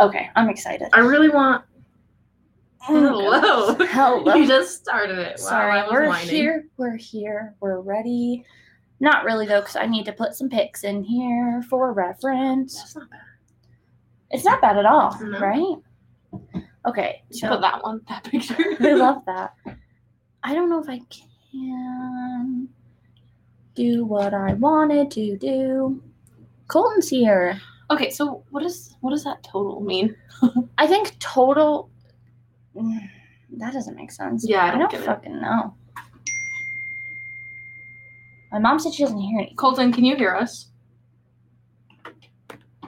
Okay, I'm excited. I really want. Oh, oh Hello. Hello. you just started it. Wow, Sorry, I was we're whining. here. We're here. We're ready. Not really though, because I need to put some pics in here for reference. That's not bad. It's not bad at all, No. right? Okay, Just so put that one, that picture. I love that. I don't know if I can do what I wanted to do. Colton's here. Okay, so what is what does that total mean? I think total. That doesn't make sense. Yeah, I I don't don't get it. fucking know. My mom said she doesn't hear anything. Colton, can you hear us?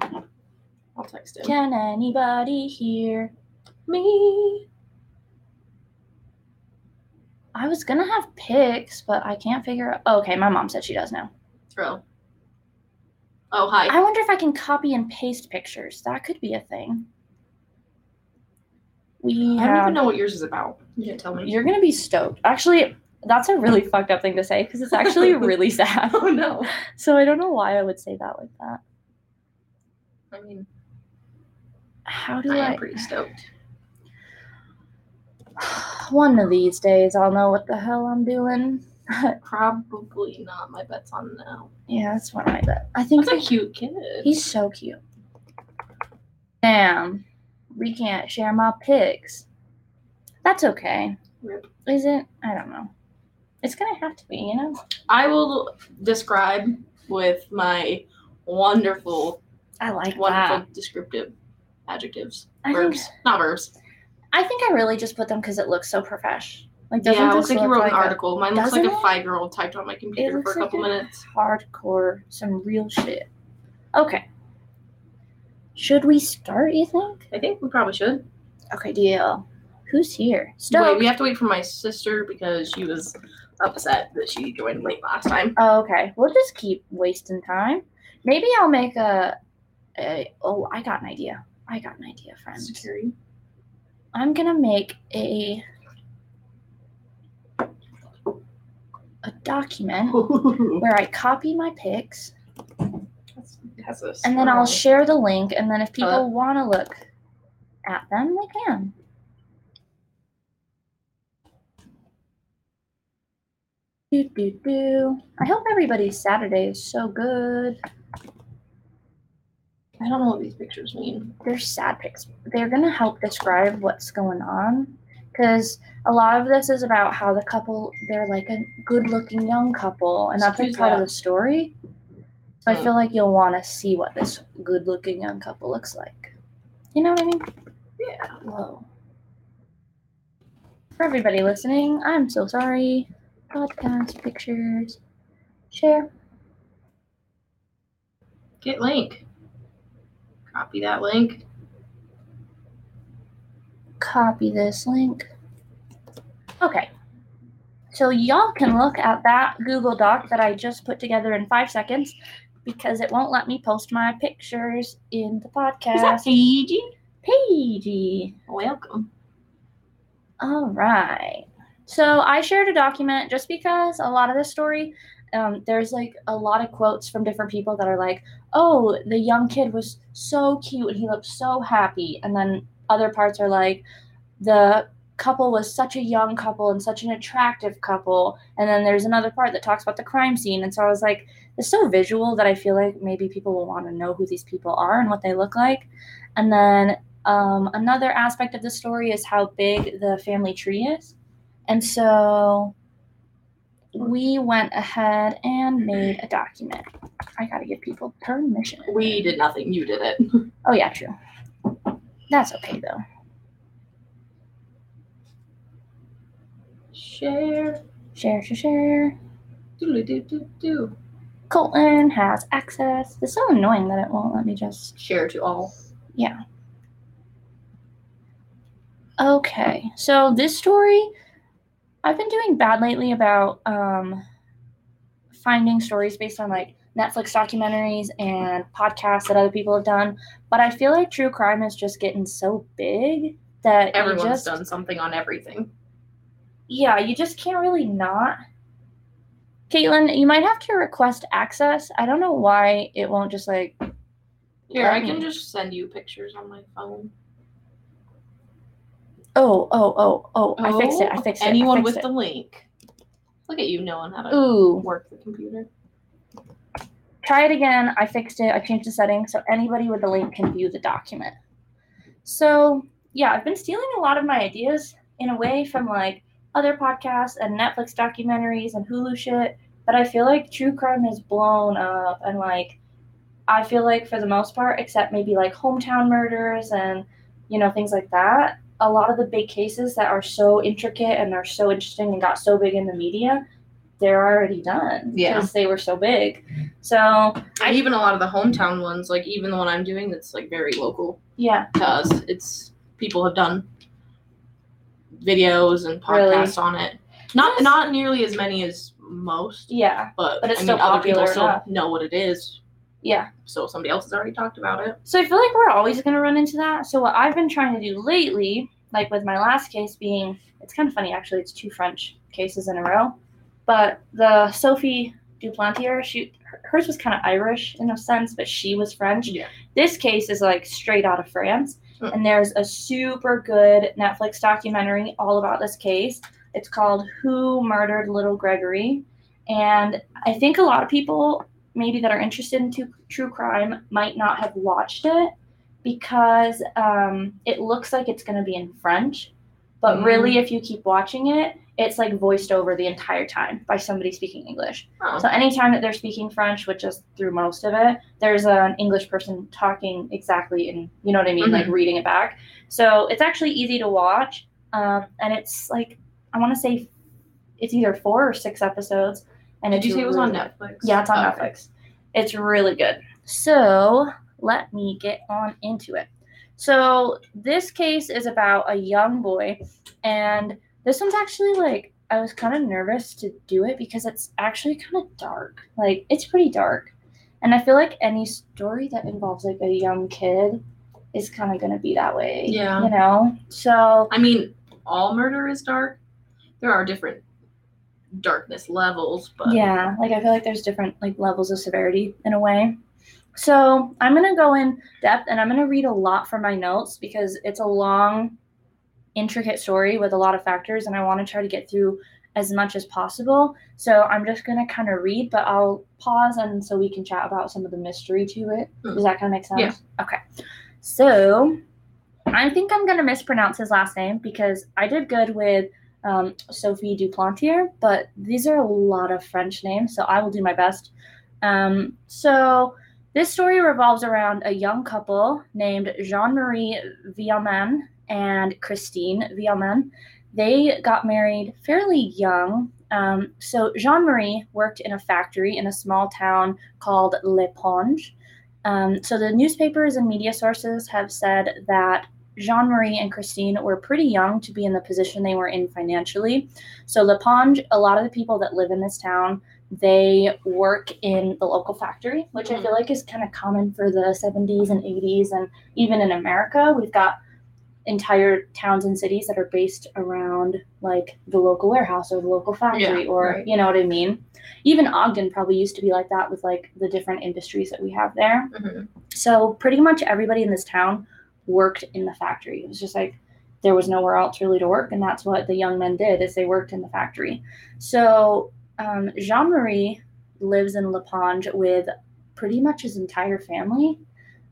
I'll text him. Can anybody hear? me? I was gonna have pics, but I can't figure out. okay, my mom said she does now. Oh. Oh, hi. I wonder if I can copy and paste pictures. That could be a thing. We I don't have. even know what yours is about. You didn't tell me. You're gonna be stoked. Actually, that's a really fucked up thing to say because it's actually really sad. Oh no. So I don't know why I would say that like that. I mean, How do I I? am pretty stoked. One of these days, I'll know what the hell I'm doing. Probably not. My bet's on now. yeah, that's what I bet. I think That's a cute kid. he's so cute. Damn, we can't share my pics. That's okay. Rip. Is it? I don't know. It's gonna have to be, you know. I will describe with my wonderful, I like wonderful that. descriptive adjectives. I verbs, think not verbs. I think I really just put them because it looks so profesh. Like doesn't Yeah, it looks like you wrote an like a article. Mine looks like a five-year-old typed on my computer for a like couple a- minutes. hardcore, some real shit. Okay. Should we start? You think? I think we probably should. Okay, deal. Who's here? Stoked. Wait, we have to wait for my sister because she was upset that she joined late last time. Oh, okay. We'll just keep wasting time. Maybe I'll make a, a. Oh, I got an idea. I got an idea, friends. Security. I'm gonna make a a document where I copy my pics and then I'll share the link. And then if people Uh. want to look at them, they can. Do do do. I hope everybody's Saturday is so good. I don't know what these pictures mean. they're sad pics. They're gonna help describe what's going on, because a lot of this is about how the couple they're like a good-looking young couple, and that's like part of the story. So I Hmm. feel like you'll want to see what this good-looking young couple looks like. You know what I mean? Yeah. Whoa. For everybody listening, I'm so sorry. Podcast pictures, share. Get link. Copy that link. Copy this link. Okay. So y'all can look at that Google Doc that I just put together in five seconds because it won't let me post my pictures in the Is that podcast Fiji? page. Welcome. All right. So I shared a document just because a lot of the story, um, there's like a lot of quotes from different people that are like, oh, the young kid was so cute and he looked so happy. And then other parts are like, the couple was such a young couple and such an attractive couple. And then there's another part that talks about the crime scene. And so I was like, it's so visual that I feel like maybe people will want to know who these people are and what they look like. And then um, another aspect of the story is how big the family tree is. And so we went ahead and made a document. I got to give people permission. We did nothing. You did it. Oh, yeah, true. That's okay, though. Share. Share, share, share. Do do do do. Colton has access. It's so annoying that it won't let me just. Share to all. Yeah. Okay, so this story, I've been doing bad lately about um, finding stories based on like Netflix documentaries and podcasts that other people have done. But I feel like true crime is just getting so big that Everyone's just, done something on everything. yeah, you just can't really not. Caitlin, you might have to request access. I don't know why it won't just like Here, I can me- just send you pictures on my phone. Oh, oh, oh, oh! I fixed it. I Oh, fixed it. Anyone fixed with it. the link. Look at you knowing how to Ooh, work the computer. Try it again. I fixed it. I changed the settings so anybody with the link can view the document. So yeah, I've been stealing a lot of my ideas in a way from like other podcasts and Netflix documentaries and Hulu shit. But I feel like true crime has blown up and like I feel like for the most part, except maybe like hometown murders and you know things like that, a lot of the big cases that are so intricate and are so interesting and got so big in the media, they're already done Yeah. because they were so big. So And even a lot of the hometown ones, like even the one I'm doing that's like very local yeah, to us, it's people have done videos and Really? podcasts on it. Not not nearly as many as most, yeah, but, But it's I still mean other people popular still enough. know what it is. yeah. So somebody else has already talked about it. So I feel like we're always going to run into that. So what I've been trying to do lately, like with my last case being, it's kind of funny actually. It's two French cases in a row, but the Sophie Duplantier, she hers was kind of Irish in a sense, but she was French. Yeah. This case is like straight out of France, Mm. and there's a super good Netflix documentary all about this case. It's called Who Murdered Little Gregory, and I think a lot of people maybe that are interested in tu- true crime might not have watched it because um, it looks like it's going to be in French, but Mm. really, if you keep watching it, it's like voiced over the entire time by somebody speaking English. Oh. So anytime that they're speaking French, which is through most of it, there's an English person talking exactly in, you know what I mean, like Mhm. reading it back. So it's actually easy to watch, um, and it's like I want to say it's either four or six episodes. And Did you say it was on Netflix? Yeah, it's on Okay. Netflix. It's really good. So let me get on into it. So this case is about a young boy, and this one's actually like I was kind of nervous to do it because it's actually kind of dark. Like it's pretty dark, and I feel like any story that involves like a young kid is kind of gonna be that way. Yeah. you know. So I mean, all murder is dark. There are different darkness levels, but Yeah, like I feel like there's different like levels of severity in a way. So I'm gonna go in depth and I'm gonna read a lot from my notes because it's a long, intricate story with a lot of factors, and I want to try to get through as much as possible. So I'm just gonna kind of read, but I'll pause and so we can chat about some of the mystery to it. Does that kind of make sense? Yeah. Okay. So I think I'm gonna mispronounce his last name because I did good with um, Sophie Duplantier, but these are a lot of French names, so I will do my best. Um, so this story revolves around a young couple named Jean Marie Villaman and Christine Villaman. They got married fairly young. Um, so Jean Marie worked in a factory in a small town called L'Eponge. Um, so the newspapers and media sources have said that Jean Marie and Christine were pretty young to be in the position they were in financially. So L'Eponge, a lot of the people that live in this town, they work in the local factory, which I Mhm. feel like is kind of common for the 70s and 80s. And even in America, we've got entire towns and cities that are based around like the local warehouse or the local factory Yeah, or right. you know what I mean. Even Ogden probably used to be like that with like the different industries that we have there. Mhm. So pretty much everybody in this town worked in the factory. It was just like there was nowhere else really to work, and that's what the young men did is they worked in the factory. So um, Jean Marie lives in La Ponge with pretty much his entire family.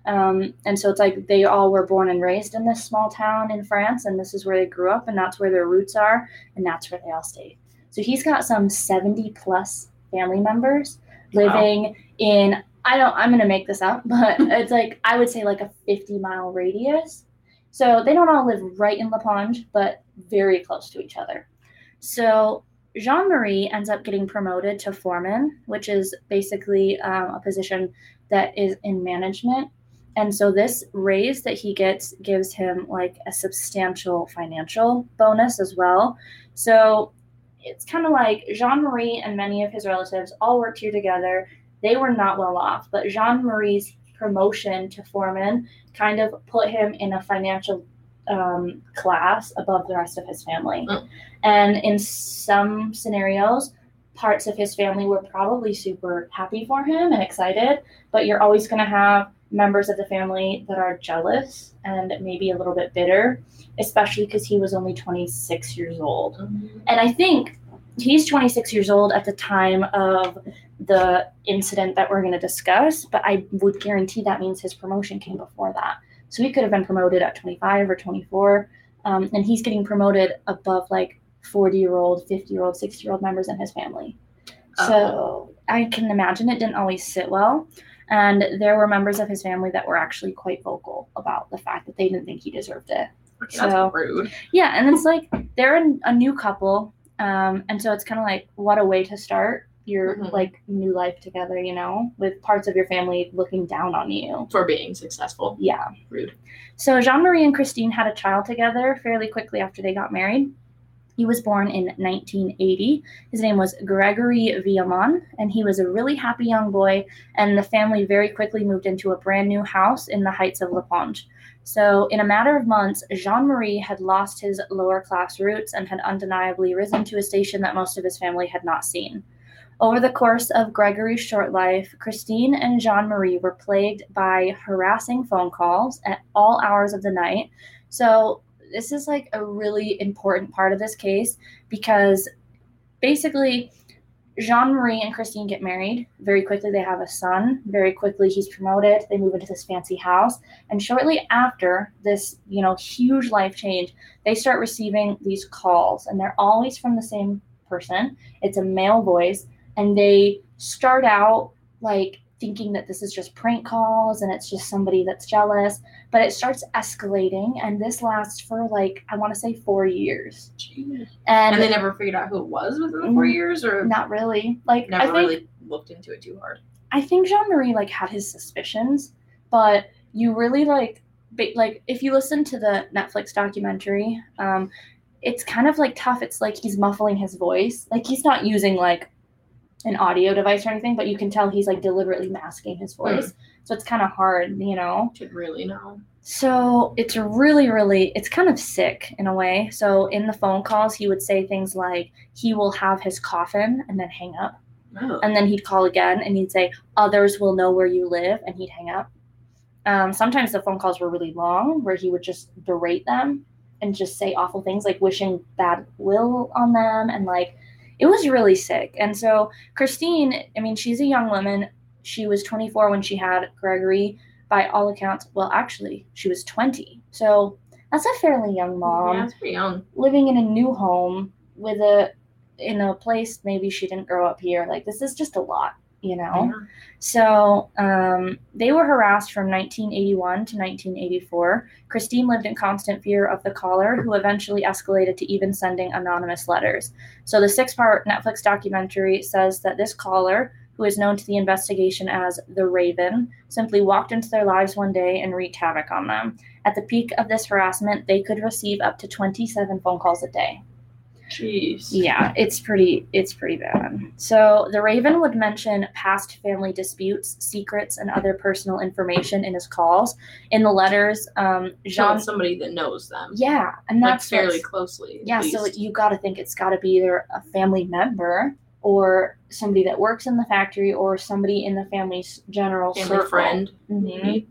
Um, and so it's like they all were born and raised in this small town in France, and this is where they grew up, and that's where their roots are, and that's where they all stay. So he's got some 70 plus family members Wow. living in, I don't, I'm going to make this up, but it's like, I would say like a 50 mile radius. So they don't all live right in La Ponge, but very close to each other. So Jean Marie ends up getting promoted to foreman, which is basically um, a position that is in management. And so this raise that he gets gives him like a substantial financial bonus as well. So it's kind of like Jean Marie and many of his relatives all worked here together. They were not well off, but Jean Marie's promotion to foreman kind of put him in a financial um, class above the rest of his family. Mm. And in some scenarios, parts of his family were probably super happy for him and excited, but you're always going to have members of the family that are jealous and maybe a little bit bitter, especially because he was only 26 years old. Mhm. And I think he's 26 years old at the time of the incident that we're going to discuss, but I would guarantee that means his promotion came before that. So he could have been promoted at 25 or 24, um, and he's getting promoted above like 40 year old, 50 year old, 60 year old members in his family. So I can imagine it didn't always sit well. And there were members of his family that were actually quite vocal about the fact that they didn't think he deserved it. Okay, that's So- rude. Yeah, and it's like they're an, a new couple, um, and so it's kind of like what a way to start your Mhm. like new life together, you know, with parts of your family looking down on you. For being successful. Yeah. Rude. So Jean Marie and Christine had a child together fairly quickly after they got married. He was born in 1980. His name was Gregory Viamon, and he was a really happy young boy. And the family very quickly moved into a brand new house in the heights of La Ponge. So, in a matter of months, Jean Marie had lost his lower class roots and had undeniably risen to a station that most of his family had not seen. Over the course of Gregory's short life, Christine and Jean Marie were plagued by harassing phone calls at all hours of the night. So, this is like a really important part of this case because basically, Jean Marie and Christine get married. Very quickly, they have a son. Very quickly, he's promoted. They move into this fancy house. And shortly after this, you know, huge life change, they start receiving these calls, and they're always from the same person. It's a male voice, and they start out like thinking that this is just prank calls and it's just somebody that's jealous, but it starts escalating, and this lasts for like I want to say four years, Jeez. and, And they never figured out who it was within the four Mm, years, or not really. Like never I think really looked into it too hard. I think Jean Marie like had his suspicions, but you really like ba- like if you listen to the Netflix documentary, um, it's kind of like tough. It's like he's muffling his voice. Like he's not using like an audio device or anything, but you can tell he's like deliberately masking his voice. So it's kind of hard, you know. Should really know. So it's really, really, it's kind of sick in a way. So in the phone calls, he would say things like he will have his coffin and then hang up. Oh. And then he'd call again and he'd say, Others will know where you live. And he'd hang up. Um, sometimes the phone calls were really long where he would just berate them and just say awful things like wishing bad will on them. And like, it was really sick. And so Christine, I mean, she's a young woman. She was 24 when she had Gregory. By all accounts, well, actually, she was 20. So that's a fairly young mom yeah, it's pretty young. living in a new home with a in a place maybe she didn't grow up here like this is just a lot you know Yeah. so um, they were harassed from 1981 to 1984 christine lived in constant fear of the caller who eventually escalated to even sending anonymous letters so the six part netflix documentary says that this caller who is known to the investigation as the raven simply walked into their lives one day and wreaked havoc on them at the peak of this harassment, they could receive up to 27 phone calls a day. Jeez. Yeah, it's pretty it's pretty bad. So, the Raven would mention past family disputes, secrets, and other personal information in his calls. In the letters, um, So Jean it's somebody that knows them. Yeah, and Like that's fairly closely. Yeah, so you got to think it's got to be either a family member or somebody that works in the factory or somebody in the family's general family circle. friend. Mhm.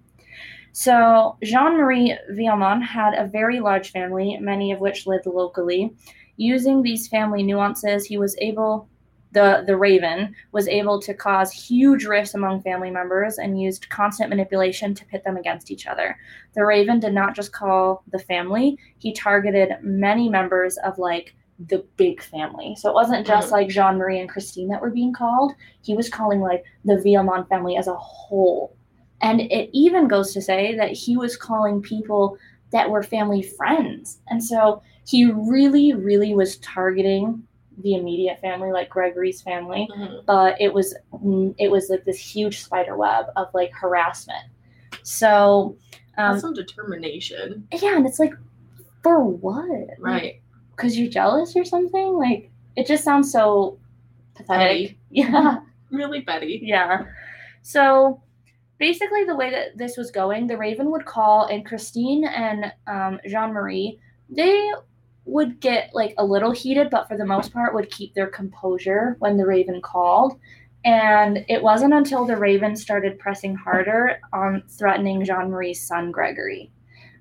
So, Jean Marie Viamon had a very large family, many of which lived locally. Using these family nuances, he was able, the, the Raven, was able to cause huge rifts among family members and used constant manipulation to pit them against each other. The Raven did not just call the family, he targeted many members of like the big family. So it wasn't just Mhm. like Jean Marie and Christine that were being called, he was calling like the Viamon family as a whole. And it even goes to say that he was calling people that were family friends. And so he really, really was targeting the immediate family, like Gregory's family. Mhm. But it was it was like this huge spider web of like harassment. So um, determination. yeah, and it's like for what? Right. Because you're jealous or something? Like it just sounds so pathetic. Petty. Yeah. Really Betty. Yeah. So basically, the way that this was going, the Raven would call, and Christine and um, Jean Marie, they would get like a little heated, but for the most part, would keep their composure when the Raven called. And it wasn't until the Raven started pressing harder on threatening Jean Marie's son, Gregory.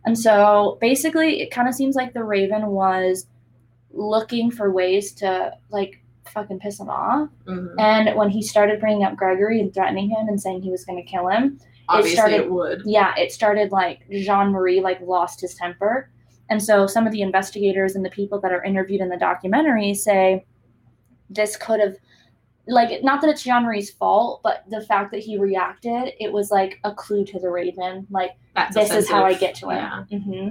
And so basically, it kind of seems like the Raven was looking for ways to like fucking piss him off. Mhm. And when he started bringing up Gregory and threatening him and saying he was going to kill him, Obviously, it, started- would. yeah, it started like Jean Marie like lost his temper. And so some of the investigators and the people that are interviewed in the documentary say this could have like not that it's Jean Marie's fault, but the fact that he reacted, it was like a clue to the Raven, like That's this is how I get to him. Yeah. hmm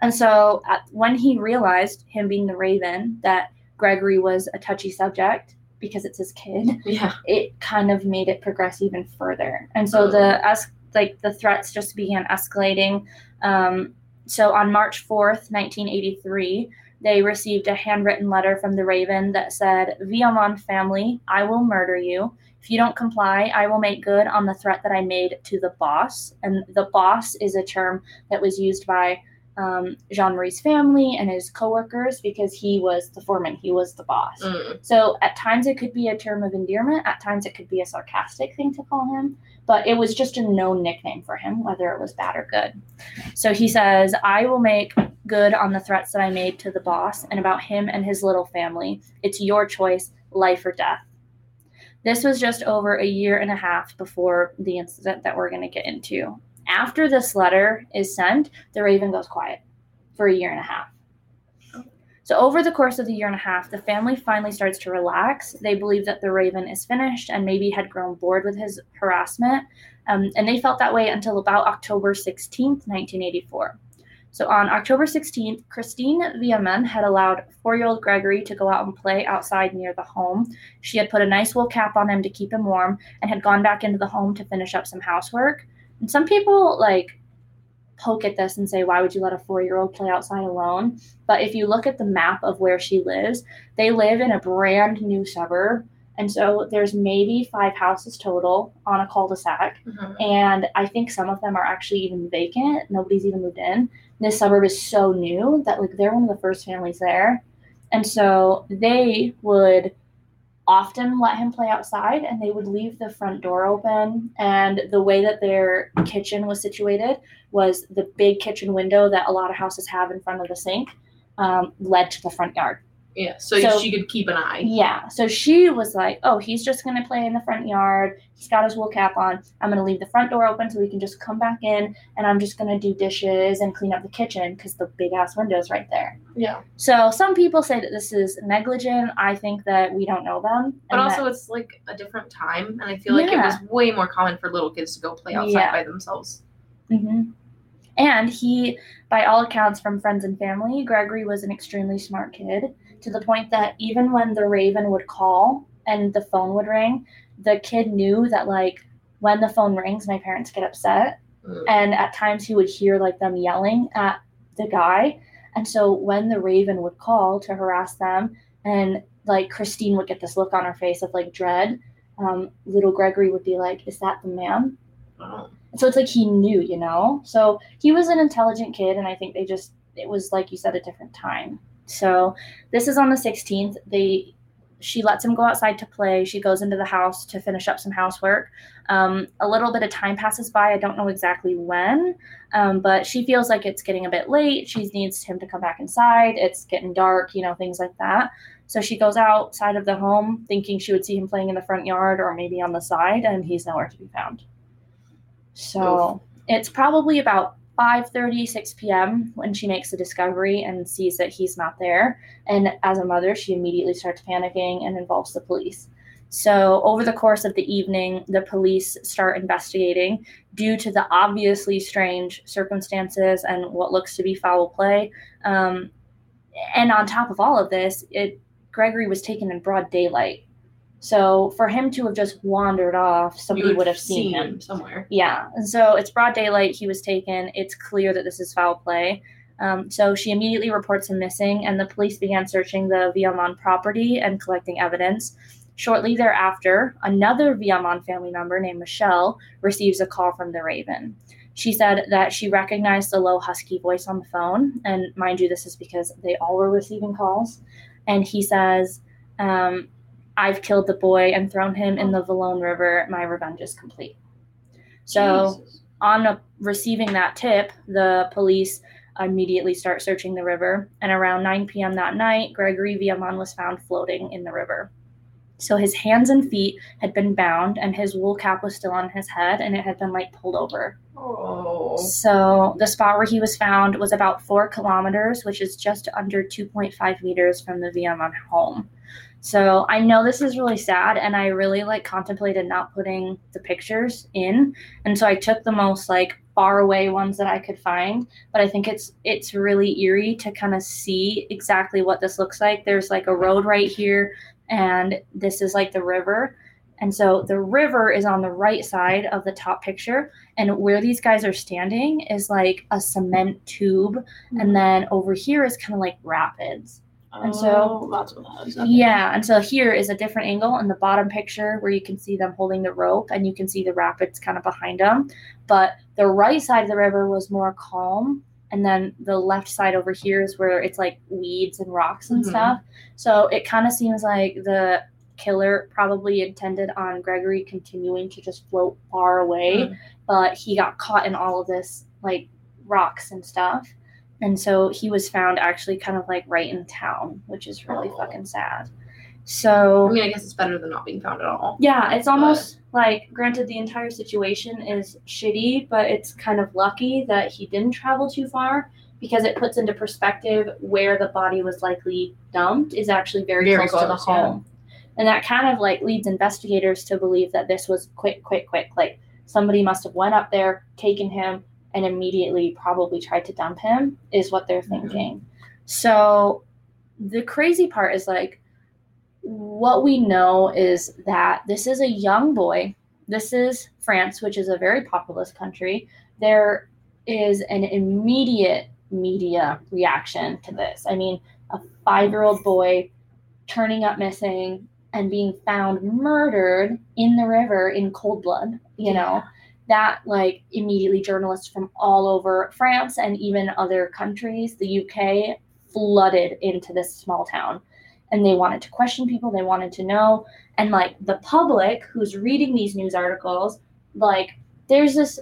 And so at, when he realized, him being the Raven, that Gregory was a touchy subject because it's his kid, Yeah. it kind of made it progress even further. And so the es- like the threats just began escalating. Um, so on March fourth, nineteen eighty three. They received a handwritten letter from the Raven that said, Viamon family, I will murder you. If you don't comply, I will make good on the threat that I made to the boss. And the boss is a term that was used by um, Jean Marie's family and his coworkers because he was the foreman, he was the boss. Mm. So at times it could be a term of endearment, at times it could be a sarcastic thing to call him, but it was just a known nickname for him, whether it was bad or good. So he says, I will make good on the threats that I made to the boss and about him and his little family. It's your choice, life or death. This was just over a year and a half before the incident that we're going to get into. After this letter is sent, the Raven goes quiet for a year and a half. So, over the course of the year and a half, the family finally starts to relax. They believe that the Raven is finished and maybe had grown bored with his harassment. Um, and they felt that way until about October 16th, 1984. So, on October 16th, Christine Viaman had allowed four year old Gregory to go out and play outside near the home. She had put a nice wool cap on him to keep him warm and had gone back into the home to finish up some housework. And some people, like, poke at this and say, why would you let a four year old play outside alone? But if you look at the map of where she lives, they live in a brand new suburb. And so there's maybe five houses total on a cul de sac. Mhm. And I think some of them are actually even vacant. Nobody's even moved in. This suburb is so new that like they're one of the first families there. And so they would often let him play outside and they would leave the front door open. And the way that their kitchen was situated was the big kitchen window that a lot of houses have in front of the sink um, led to the front yard. Yeah. So, So- she could keep an eye. Yeah. So she was like, oh, he's just going to play in the front yard. He's got his wool cap on. I'm going to leave the front door open so he can just come back in and I'm just going to do dishes and clean up the kitchen because the big ass window's right there. Yeah. So some people say that this is negligent. I think that we don't know them. But also, that- it's like a different time, and I feel like it was way more common for little kids to go play outside Yeah. by themselves. hmm And he, by all accounts from friends and family, Gregory was an extremely smart kid to the point that even when the Raven would call and the phone would ring, the kid knew that, like, when the phone rings, my parents get upset. Mm. And at times he would hear, like, them yelling at the guy. And so when the Raven would call to harass them, and, like, Christine would get this look on her face of, like, dread, um, little Gregory would be like, Is that the man? Oh. So it's like he knew, you know? So he was an intelligent kid, and I think they just, it was like you said, a different time. So this is on the 16th. They, she lets him go outside to play. She goes into the house to finish up some housework. Um, a little bit of time passes by. I don't know exactly when, um, but she feels like it's getting a bit late. She needs him to come back inside. It's getting dark, you know, things like that. So she goes outside of the home thinking she would see him playing in the front yard or maybe on the side, and he's nowhere to be found. So it's probably about 5:30, 6 p.m. when she makes the discovery and sees that he's not there. And as a mother, she immediately starts panicking and involves the police. So over the course of the evening, the police start investigating due to the obviously strange circumstances and what looks to be foul play. Um, and on top of all of this, it Gregory was taken in broad daylight. So for him to have just wandered off, somebody would have seen him. him somewhere. Yeah, and so it's broad daylight. He was taken. It's clear that this is foul play. Um, so she immediately reports him missing, and the police began searching the Viamon property and collecting evidence. Shortly thereafter, another Viamon family member named Michelle receives a call from the Raven. She said that she recognized the low, husky voice on the phone, and mind you, this is because they all were receiving calls. And he says, um, I've killed the boy and thrown him in the oh. Vologne River. My revenge is complete. So, Jesus. on a, receiving that tip, the police immediately start searching the river. And around 9 p.m. that night, Gregory Viamon was found floating in the river. So his hands and feet had been bound, and his wool cap was still on his head, and it had been like pulled over. Oh. So the spot where he was found was about four kilometers, which is just under 2.5 meters from the Viamon home. So I know this is really sad, and I really like contemplated not putting the pictures in, and so I took the most like far away ones that I could find. But I think it's it's really eerie to kind of see exactly what this looks like. There's like a road right here, and this is like the river. And so the river is on the right side of the top picture, and where these guys are standing is like a cement tube, and mm-hmm. then over here is kind of like rapids. And so- Oh, that's what that is. Okay. Yeah, and so here is a different angle in the bottom picture where you can see them holding the rope and you can see the rapids kind of behind them. But the right side of the river was more calm, and then the left side over here is where it's like weeds and rocks and Mhm. stuff. So it kind of seems like the killer probably intended on Gregory continuing to just float far away, Mm. but he got caught in all of this like rocks and stuff. And so he was found actually kind of like right in town, which is really Oh. fucking sad. So I mean, I guess it's better than not being found at all. yeah, it's almost like granted the entire situation is shitty, but it's kind of lucky that he didn't travel too far because it puts into perspective where the body was likely dumped is actually very, Very close, to the close, yeah. home. And that kind of like leads investigators to believe that this was quick, quick, quick. Like somebody must have went up there, taken him, and immediately probably tried to dump him, is what they're Mhm. thinking. So the crazy part is like what we know is that this is a young boy. This is France, which is a very populous country. There is an immediate media reaction to this. I mean, a five year old boy turning up missing and being found murdered in the river in cold blood, you know, that like immediately journalists from all over France and even other countries, the UK, flooded into this small town. And they wanted to question people, they wanted to know. And like the public who's reading these news articles, like there's this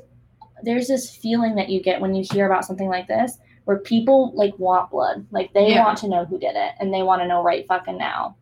there's this feeling that you get when you hear about something like this where people like want blood. Like they Yeah. want to know who did it and they want to know right fucking now.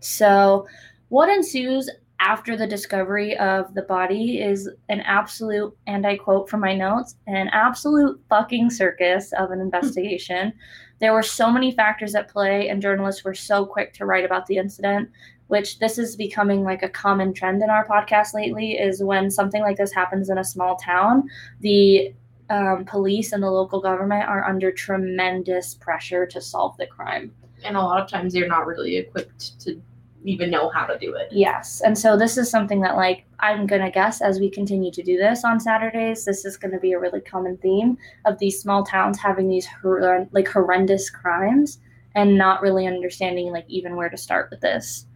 So what ensues after the discovery of the body is an absolute, and I quote from my notes, an absolute fucking circus of an investigation. there were so many factors at play, and journalists were so quick to write about the incident, which this is becoming like a common trend in our podcast lately. Is when something like this happens in a small town, the um, police and the local government are under tremendous pressure to solve the crime. And a lot of times they're not really equipped to even know how to do it. Yes. And so this is something that like I'm going to guess as we continue to do this on Saturdays, this is going to be a really common theme of these small towns having these hor- uh, like horrendous crimes and not really understanding like even where to start with this.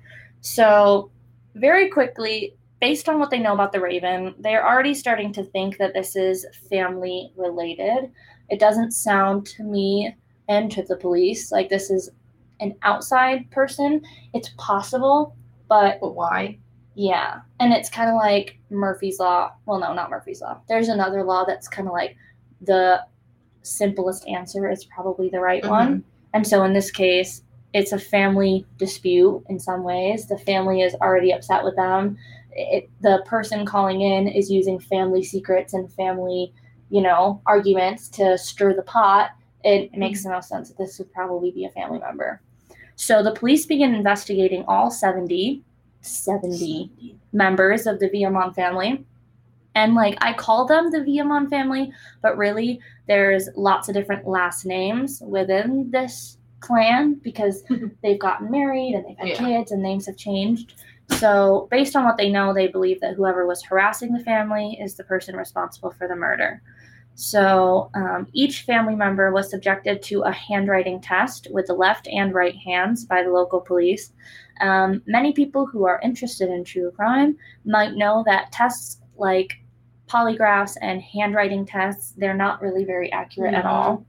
So, very quickly, based on what they know about the Raven, they're already starting to think that this is family related. It doesn't sound to me and to the police like this is an outside person. It's possible, but But why? yeah. And it's kind of like Murphy's Law. Well, no, not Murphy's Law. There's another law that's kind of like the simplest answer is probably the right mm-hmm. one. And so in this case, it's a family dispute in some ways. The family is already upset with them. It, the person calling in is using family secrets and family, you know, arguments to stir the pot. It makes mm-hmm. the most sense that this would probably be a family member. So the police begin investigating all 70, 70 members of the Viamon family. And like I call them the Viamon family, but really there's lots of different last names within this clan because mm-hmm. they've gotten married and they've had Yeah. kids and names have changed. So, based on what they know, they believe that whoever was harassing the family is the person responsible for the murder. So, um, each family member was subjected to a handwriting test with the left and right hands by the local police. Um, many people who are interested in true crime might know that tests like polygraphs and handwriting tests, they're not really very accurate at all.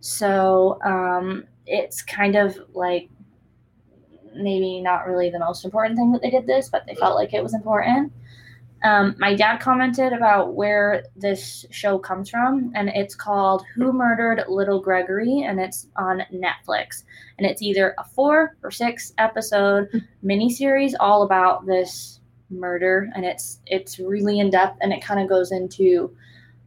So, um, it's kind of like maybe not really the most important thing that they did this, but they felt like it was important. Um, my dad commented about where this show comes from, and it's called Who Murdered Little Gregory, and it's on Netflix. And it's either a four or six episode miniseries all about this murder, and it's it's really in depth, and it kind of goes into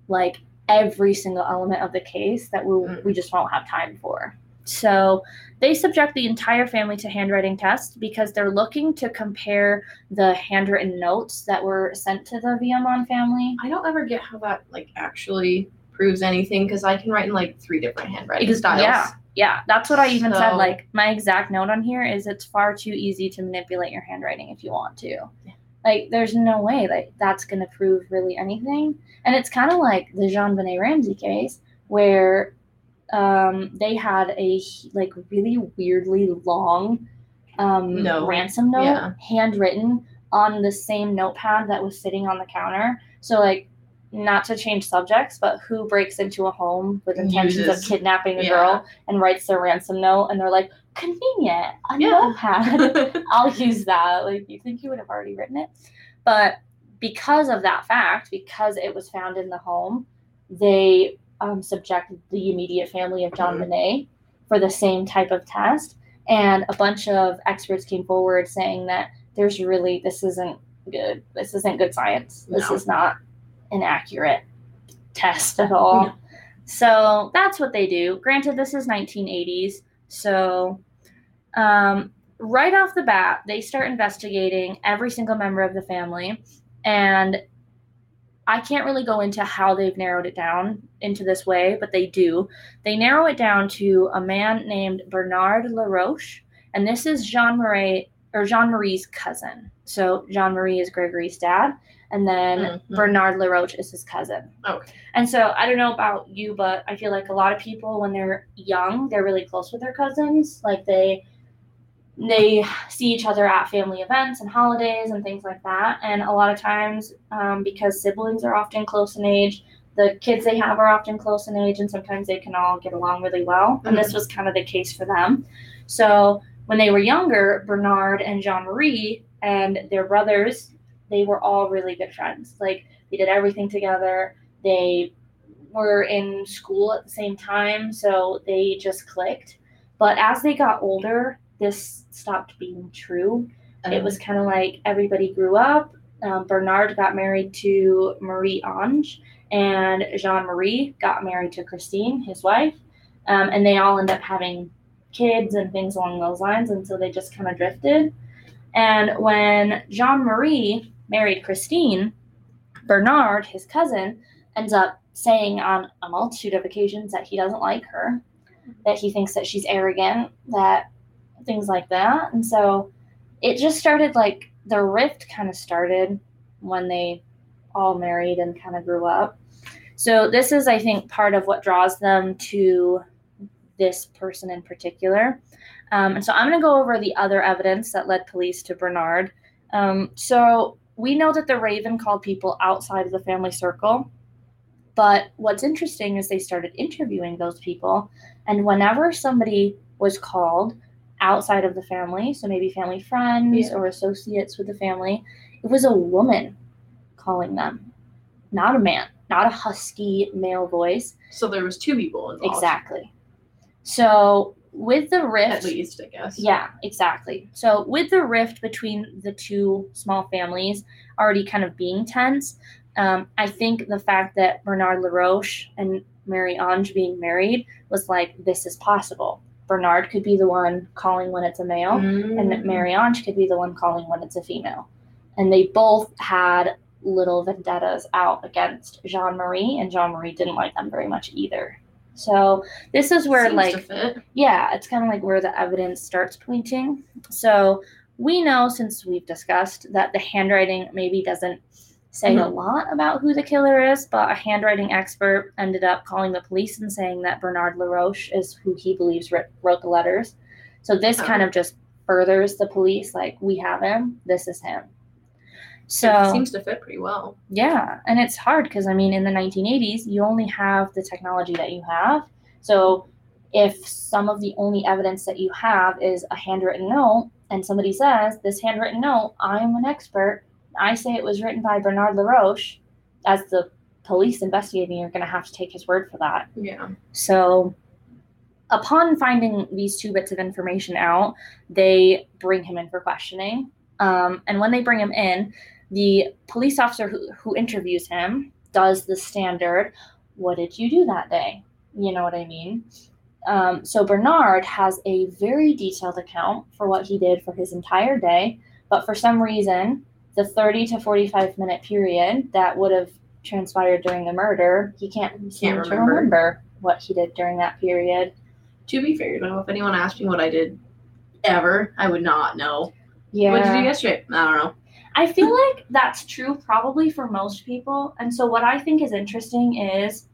like every single element of the case that we Mm. we just won't have time for. So they subject the entire family to handwriting tests because they're looking to compare the handwritten notes that were sent to the Viamon family. I don't ever get how that like actually proves anything because I can write in like three different handwriting styles. Yeah, yeah, that's what I even said. Like my exact note on here is it's far too easy to manipulate your handwriting if you want to. Yeah. Like there's no way like that's gonna prove really anything. And it's kind of like the JonBenét Ramsey case where um, they had a like really weirdly long um, Note. ransom note Yeah. handwritten on the same notepad that was sitting on the counter. So like not to change subjects, but who breaks into a home with intentions Uses- of kidnapping a yeah. girl and writes their ransom note and they're like, convenient, a Yeah. notepad. I'll use that. Like, you think you would have already written it? But because of that fact, because it was found in the home, they um, subjected the immediate family of John Mhm. Bonet for the same type of test. And a bunch of experts came forward saying that there's really, this isn't good. This isn't good science. This No. is not an accurate test at all. No. So that's what they do. Granted, this is 1980s. So um, right off the bat, they start investigating every single member of the family. And I can't really go into how they've narrowed it down into this way, but they do. They narrow it down to a man named Bernard LaRoche, and this is Jean Marie or Jean Marie's cousin. So Jean Marie is Gregory's dad, and then Mhm. Bernard LaRoche is his cousin. Okay. And so I don't know about you, but I feel like a lot of people when they're young, they're really close with their cousins. Like they they see each other at family events and holidays and things like that. And a lot of times, um, because siblings are often close in age, the kids they have are often close in age, and sometimes they can all get along really well. And this was kind of the case for them. So when they were younger, Bernard and Jean Marie and their brothers, they were all really good friends. Like they did everything together. They were in school at the same time, so they just clicked. But as they got older, this stopped being true. It was kind of like everybody grew up. Um, Bernard got married to Marie Ange, and Jean Marie got married to Christine, his wife. Um, and they all end up having kids and things along those lines, and so they just kind of drifted. And when Jean Marie married Christine, Bernard, his cousin, ends up saying on a multitude of occasions that he doesn't like her, that he thinks that she's arrogant, that things like that. And so it just started like the rift kind of started when they all married and kind of grew up. So this is, I think, part of what draws them to this person in particular. Um, and so I'm going to go over the other evidence that led police to Bernard. Um, so we know that the Raven called people outside of the family circle. But what's interesting is they started interviewing those people. And whenever somebody was called outside of the family, so maybe family friends Yeah. or associates with the family, it was a woman calling them, not a man, not a husky male voice. so there was two people involved. Exactly. So with the rift, At least, I guess. yeah, exactly. So with the rift between the two small families already kind of being tense, um, I think the fact that Bernard LaRoche and Marie Ange being married was like, this is possible. Bernard could be the one calling when it's a male, Mm. and Marianne could be the one calling when it's a female. And they both had little vendettas out against Jean Marie, and Jean Marie didn't like them very much either. So this is where Seems like yeah, it's kind of like where the evidence starts pointing. So we know since we've discussed that the handwriting maybe doesn't say a Mhm. lot about who the killer is, but a handwriting expert ended up calling the police and saying that Bernard LaRoche is who he believes writ- wrote the letters. So this kind Oh. of just furthers the police like we have him, this is him. So it seems to fit pretty well. yeah, and it's hard because I mean, in the 1980s, you only have the technology that you have. So, if some of the only evidence that you have is a handwritten note, and somebody says this handwritten note, I'm an expert. I say it was written by Bernard LaRoche, as the police investigating you're going to have to take his word for that. Yeah. So, upon finding these two bits of information out, they bring him in for questioning. Um, and when they bring him in, the police officer who, who interviews him does the standard, What did you do that day? You know what I mean? Um, so, Bernard has a very detailed account for what he did for his entire day, but for some reason, the 30 to 45 minute period that would have transpired during the murder, he can't seem Can't to remember. remember what he did during that period. To be fair, though, if anyone asked me what I did ever, I would not know. Yeah. What did you do yesterday? I don't know. I feel like that's true probably for most people. And so what I think is interesting is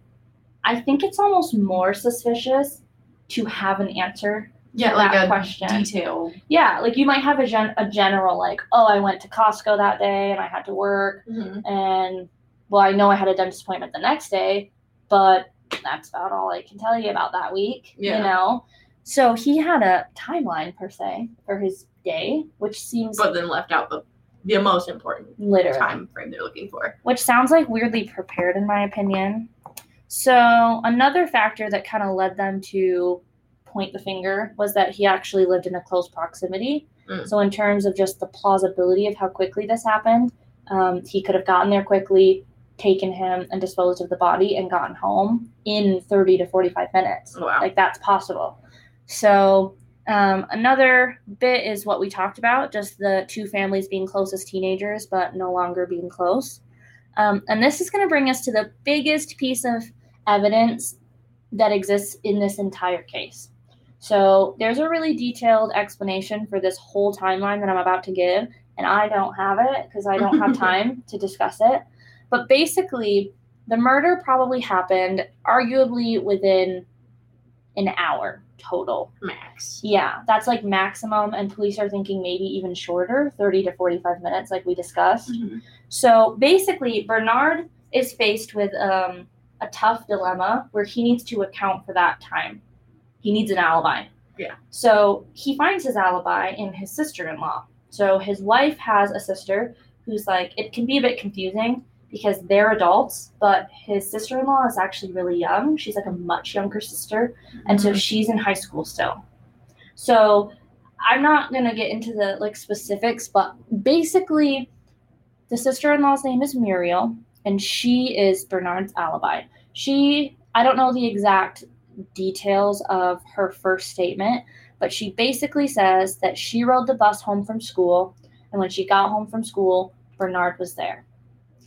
I think it's almost more suspicious to have an answer. Yeah, like that a question. detail. Yeah, like you might have a gen- a general like, "Oh, I went to Costco that day and I had to work Mhm. and well, I know I had a dentist appointment the next day, but that's about all I can tell you about that week, Yeah. you know." So he had a timeline per se for his day, which seems But then left out the the most important literally time frame they're looking for. which sounds like weirdly prepared in my opinion. So another factor that kind of led them to point the finger was that he actually lived in a close proximity. Mm. So in terms of just the plausibility of how quickly this happened, um, he could have gotten there quickly, taken him and disposed of the body, and gotten home in 30 to 45 minutes. Wow. Like that's possible. So um, another bit is what we talked about, just the two families being close as teenagers, but no longer being close. Um, and this is going to bring us to the biggest piece of evidence that exists in this entire case. So there's a really detailed explanation for this whole timeline that I'm about to give, and I don't have it because I don't have time to discuss it. But basically, the murder probably happened arguably within an hour total. Max. Yeah, that's like maximum, and police are thinking maybe even shorter 30 to 45 minutes, like we discussed. Mhm. So basically, Bernard is faced with um, a tough dilemma where he needs to account for that time. He needs an alibi. Yeah. So he finds his alibi in his sister in law. So his wife has a sister who's like, it can be a bit confusing because they're adults, but his sister in law is actually really young. She's like a much younger sister. And so Mhm. she's in high school still. So I'm not gonna get into the like specifics, but basically, the sister-in-law's name is Muriel, and she is Bernard's alibi. She, I don't know the exact details of her first statement, but she basically says that she rode the bus home from school, and when she got home from school, Bernard was there.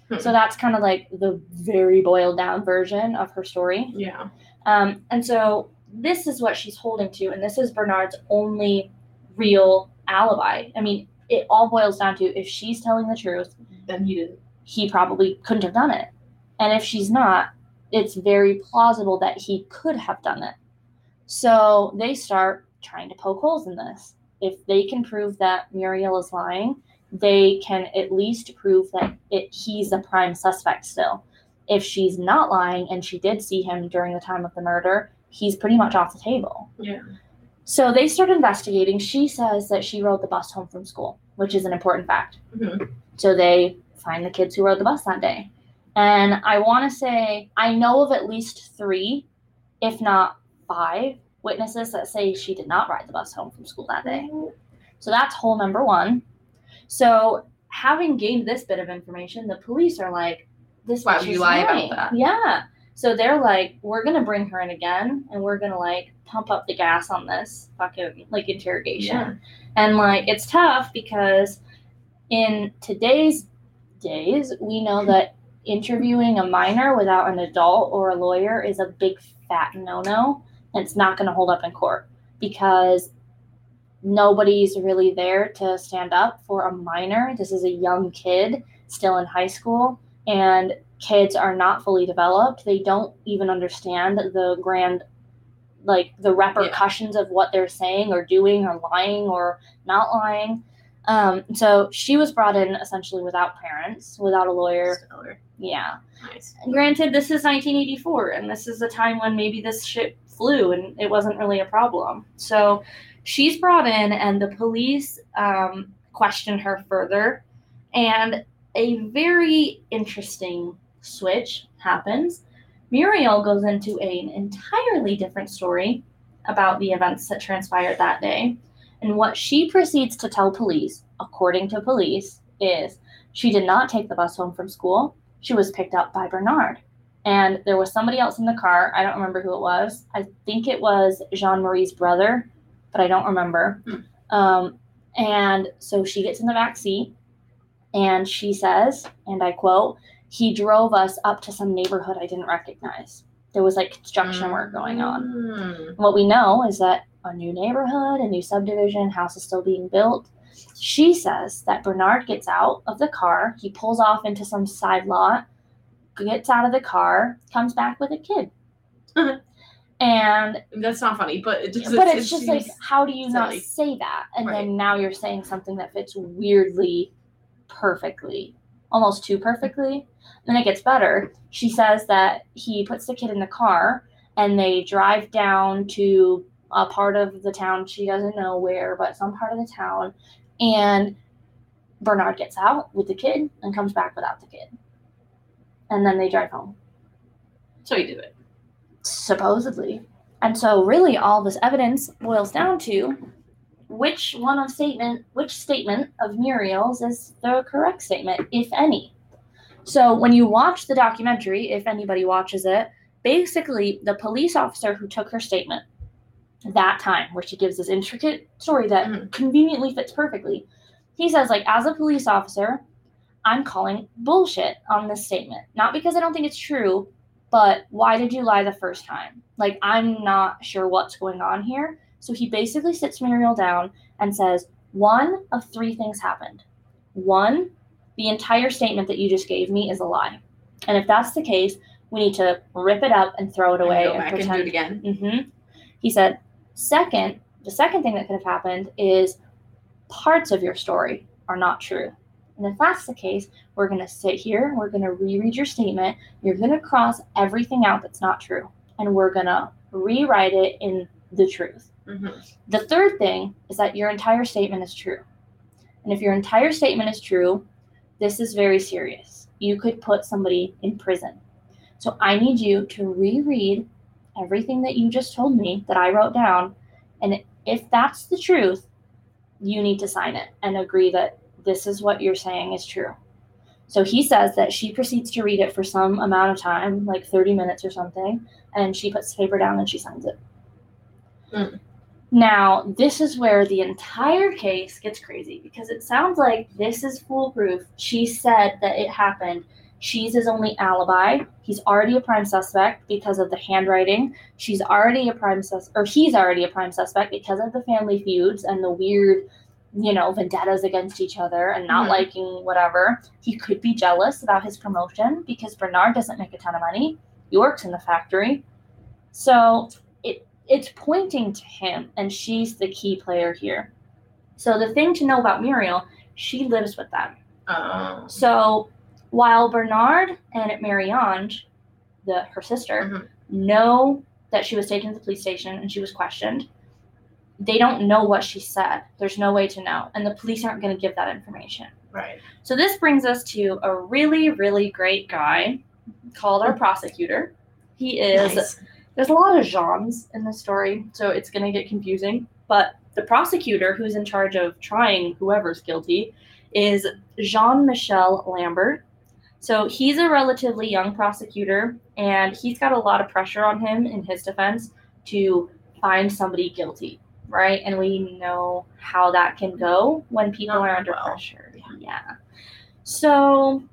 Hmm. So that's kind of like the very boiled down version of her story. yeah. Um, and so this is what she's holding to, and this is Bernard's only real alibi. I mean, it all boils down to if she's telling the truth, Then he didn't. he probably couldn't have done it. And if she's not, it's very plausible that he could have done it. So they start trying to poke holes in this. If they can prove that Muriel is lying, they can at least prove that it, he's a prime suspect still. If she's not lying and she did see him during the time of the murder, he's pretty much off the table. Yeah. So they start investigating. She says that she rode the bus home from school, which is an important fact. Mhm. So they find the kids who rode the bus that day. And I want to say, I know of at least three, if not five, witnesses that say she did not ride the bus home from school that day. So that's hole number one. So having gained this bit of information, the police are like, this Why would you lie about that? Yeah. So they're like, we're gonna bring her in again, and we're gonna like pump up the gas on this fucking like interrogation. Yeah. And like it's tough because in today's days, we know that interviewing a minor without an adult or a lawyer is a big fat no-no, and it's not going to hold up in court because nobody's really there to stand up for a minor. This is a young kid still in high school, and kids are not fully developed. They don't even understand the grand like the repercussions of what they're saying or doing or lying or not lying. Um, so she was brought in essentially without parents, without a lawyer. Stellar. Yeah. Nice. Granted, this is 1984, and this is a time when maybe this shit flew and it wasn't really a problem. So she's brought in, and the police um, question her further, and a very interesting switch happens. Muriel goes into an entirely different story about the events that transpired that day. And what she proceeds to tell police, according to police, is she did not take the bus home from school. She was picked up by Bernard. And there was somebody else in the car. I don't remember who it was. I think it was Jean Marie's brother, but I don't remember. Um, and so she gets in the back seat and she says, and I quote, he drove us up to some neighborhood I didn't recognize. There was like construction work going on. Mm. What we know is that a new neighborhood, a new subdivision, house is still being built. She says that Bernard gets out of the car, he pulls off into some side lot, gets out of the car, comes back with a kid. and That's not funny, but it just but it it's just like how do you not say that? And Right. then now you're saying something that fits weirdly perfectly. Almost too perfectly. Then it gets better. She says that he puts the kid in the car and they drive down to a part of the town she doesn't know where, but some part of the town. And Bernard gets out with the kid and comes back without the kid. And then they drive home so he did it. supposedly. And so really all this evidence boils down to which one of statement which statement of Muriel's is the correct statement, if any. So when you watch the documentary, if anybody watches it, basically the police officer who took her statement that time where she gives this intricate story that Mhm. conveniently fits perfectly. He says like as a police officer, I'm calling bullshit on this statement. Not because I don't think it's true, but why did you lie the first time? Like, I'm not sure what's going on here. So he basically sits Muriel down and says, one of three things happened. One, the entire statement that you just gave me is a lie. And if that's the case, we need to rip it up and throw it away and and pretend do it again. hmm He said, second, the second thing that could have happened is parts of your story are not true. And if that's the case, we're going to sit here, we're going to reread your statement, you're going to cross everything out that's not true, and we're going to rewrite it in the truth. Mhm. The third thing is that your entire statement is true. And if your entire statement is true, this is very serious. You could put somebody in prison. So I need you to reread everything that you just told me that I wrote down. And if that's the truth, you need to sign it and agree that this is what you're saying is true. So he says that she proceeds to read it for some amount of time, like 30 minutes or something, and she puts the paper down and she signs it. Mm. Now, this is where the entire case gets crazy because it sounds like this is foolproof. She said that it happened. She's his only alibi. He's already a prime suspect because of the handwriting. She's already a prime sus or he's already a prime suspect because of the family feuds and the weird, you know, vendettas against each other and not Mhm. liking whatever. He could be jealous about his promotion because Bernard doesn't make a ton of money. He works in the factory. So it it's pointing to him and she's the key player here. So the thing to know about Muriel, she lives with them. Um, So while Bernard and Marie-Ange, the her sister, Mhm. know that she was taken to the police station and she was questioned, they don't know what she said. There's no way to know, and the police aren't going to give that information. right. So this brings us to a really, really great guy called our prosecutor. He is Nice. there's a lot of Jeans in the story, so it's going to get confusing. But the prosecutor who's in charge of trying whoever's guilty is Jean Michel Lambert. So he's a relatively young prosecutor, and he's got a lot of pressure on him in his defense to find somebody guilty, right? And we know how that can go when people Not are under well. pressure. Yeah. So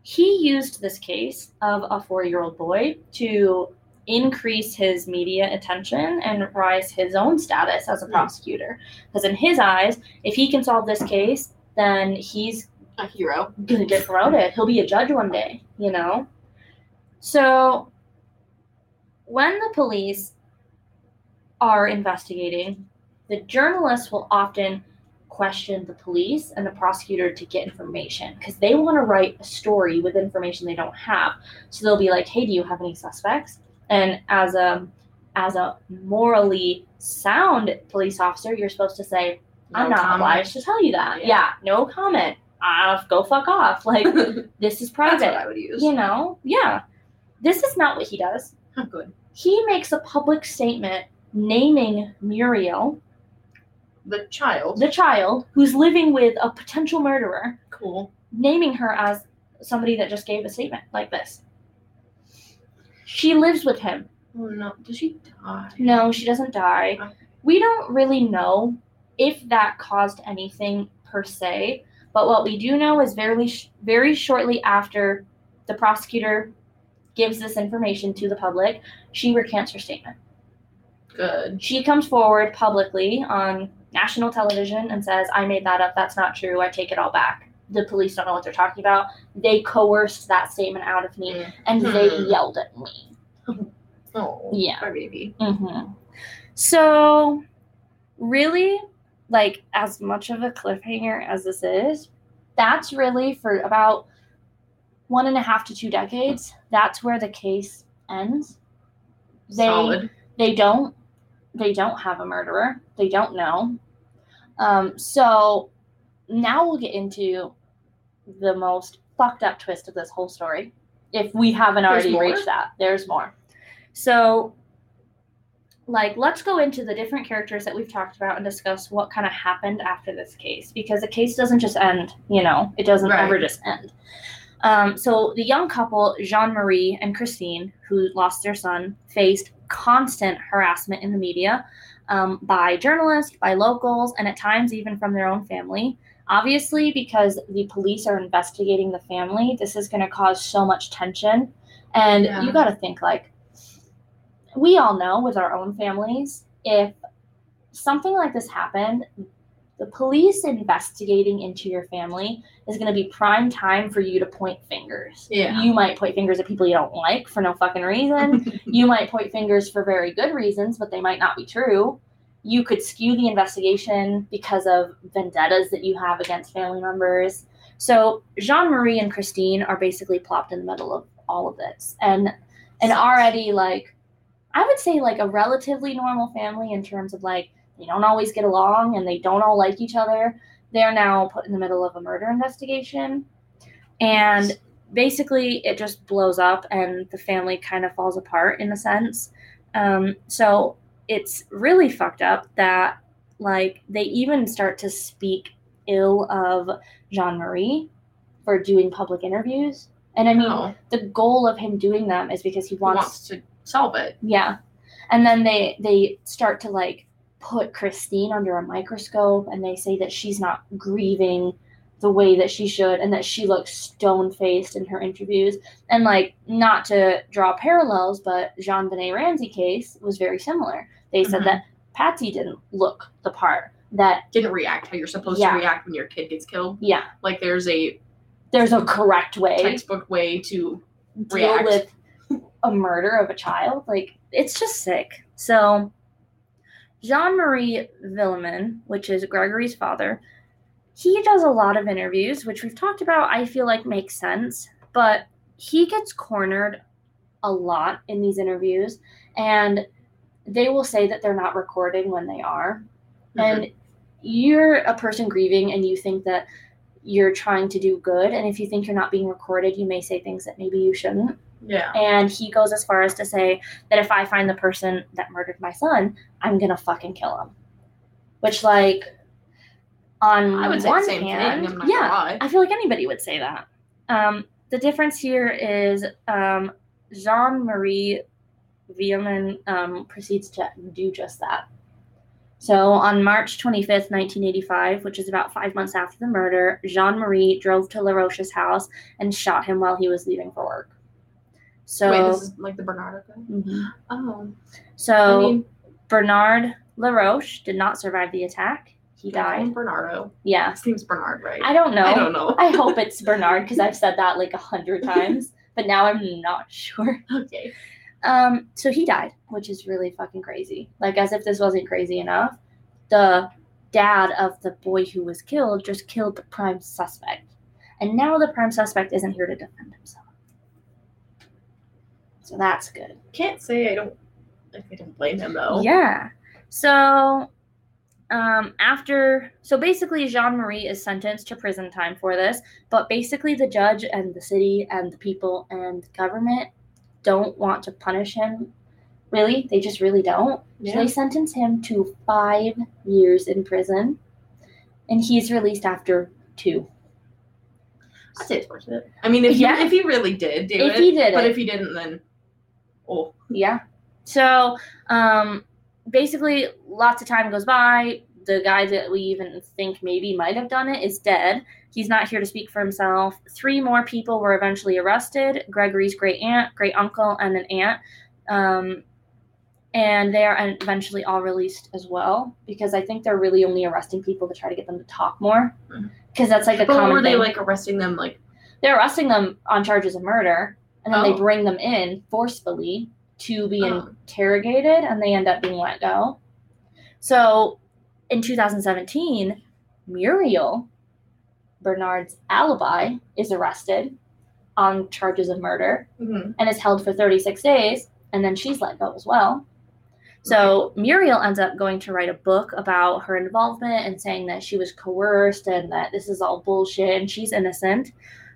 he used this case of a four year old boy to increase his media attention and rise his own status as a Hmm. prosecutor. Because in his eyes, if he can solve this case, then he's A hero. gonna get promoted. He'll be a judge one day, you know? So when the police are investigating, the journalists will often question the police and the prosecutor to get information because they want to write a story with information they don't have. So they'll be like, "Hey, do you have any suspects?" And as a as a morally sound police officer, you're supposed to say, I'm No not comment. obliged to tell you that. Yeah. Yeah, no comment. Uh, go fuck off. Like, this is private. That's what I would use. you know? Yeah. This is not what he does. Oh, good. He makes a public statement naming Muriel, The child. the child, who's living with a potential murderer, cool. naming her as somebody that just gave a statement like this. She lives with him. Oh no. Did she die? No, she doesn't die. Okay. We don't really know if that caused anything per se, but what we do know is very sh- very shortly after the prosecutor gives this information to the public, she recants her statement. Good. She comes forward publicly on national television and says, "I made that up. That's not true. I take it all back." The police don't know what they're talking about. They coerced that statement out of me, Mm. and they Hmm. yelled at me. Oh. Yeah. My baby. hmm So, really, like as much of a cliffhanger as this is, that's really for about one and a half to two decades. That's where the case ends. They Solid. they don't they don't have a murderer. They don't know. Um, so now we'll get into the most fucked up twist of this whole story. If we haven't There's already more? reached that, there's more. So, like, let's go into the different characters that we've talked about and discuss what kind of happened after this case because the case doesn't just end, you know, it doesn't Right. ever just end. Um, so the young couple, Jean Marie and Christine, who lost their son, faced constant harassment in the media um, by journalists, by locals, and at times even from their own family. Obviously, because the police are investigating the family, this is going to cause so much tension. And Yeah. you got to think like, we all know with our own families, if something like this happened, the police investigating into your family is going to be prime time for you to point fingers. Yeah. You might point fingers at people you don't like for no fucking reason. you might point fingers for very good reasons, but they might not be true. You could skew the investigation because of vendettas that you have against family members. So Jean Marie and Christine are basically plopped in the middle of all of this. And and already like I would say like a relatively normal family in terms of like they don't always get along and they don't all like each other. They're now put in the middle of a murder investigation. And basically it just blows up and the family kind of falls apart in a sense. Um, so it's really fucked up that like they even start to speak ill of Jean Marie for doing public interviews. And I mean, No. the goal of him doing them is because he He wants wants to solve it. yeah. And then they they start to like put Christine under a microscope and they say that she's not grieving the way that she should and that she looks stone faced in her interviews. And like not to draw parallels, but JonBenét Ramsey case was very similar. They said Mhm. that Patsy didn't look the part. That Didn't react how you're supposed Yeah. to react when your kid gets killed. yeah, Like there's a there's a correct way textbook way to deal react. with a murder of a child. Like it's just sick. So Jean Marie Villemin, which is Gregory's father, he does a lot of interviews, which we've talked about, I feel like makes sense, but he gets cornered a lot in these interviews and they will say that they're not recording when they are. Mm-hmm. And you're a person grieving and you think that you're trying to do good and if you think you're not being recorded, you may say things that maybe you shouldn't. Yeah. And he goes as far as to say that if I find the person that murdered my son, I'm gonna fucking kill him. Which, like, on I would say the one same hand, thing. I'm not yeah, lie. I feel like anybody would say that. Um, the difference here is um, Jean Marie Villemin um, proceeds to do just that. So on March 25th, 1985, which is about five months after the murder, Jean Marie drove to LaRoche's house and shot him while he was leaving for work. So, Wait, this is like the Bernardo guy? Mhm. Oh. so I mean, Bernard LaRoche did not survive the attack. He yeah, call him died. Bernardo. Yeah. His name's Bernard, right? I don't know. I don't know. I hope it's Bernard because I've said that like a hundred times, but now I'm not sure. okay. Um, so he died, which is really fucking crazy. Like as if this wasn't crazy enough, the dad of the boy who was killed just killed the prime suspect, and now the prime suspect isn't here to defend himself. So that's good. Can't say I don't Like I don't blame him though. Yeah. So um, after, so basically, Jean Marie is sentenced to prison time for this, but basically, the judge and the city and the people and the government don't want to punish him. Really, they just really don't. So they sentence him to five years in prison, and he's released after two. I'd say it's worth it. I mean, if Yeah. he, if he really did do If it, he did but it. if he didn't, then oh, Yeah. So um, basically, lots of time goes by. The guy that we even think maybe might have done it is dead. He's not here to speak for himself. Three more people were eventually arrested Gregory's great aunt, great uncle, and an aunt. Um, and they are eventually all released as well because I think they're really only arresting people to try to get them to talk more. Because that's like a but common were they thing. like arresting them? Like they're arresting them on charges of murder, and then they Oh. bring them in forcefully to be Oh. interrogated, and they end up being let go. So, in 2017, Muriel, Bernard's alibi, is arrested on charges of murder mhm. and is held for 36 days, and then she's let go as well. So Muriel ends up going to write a book about her involvement and saying that she was coerced and that this is all bullshit and she's innocent.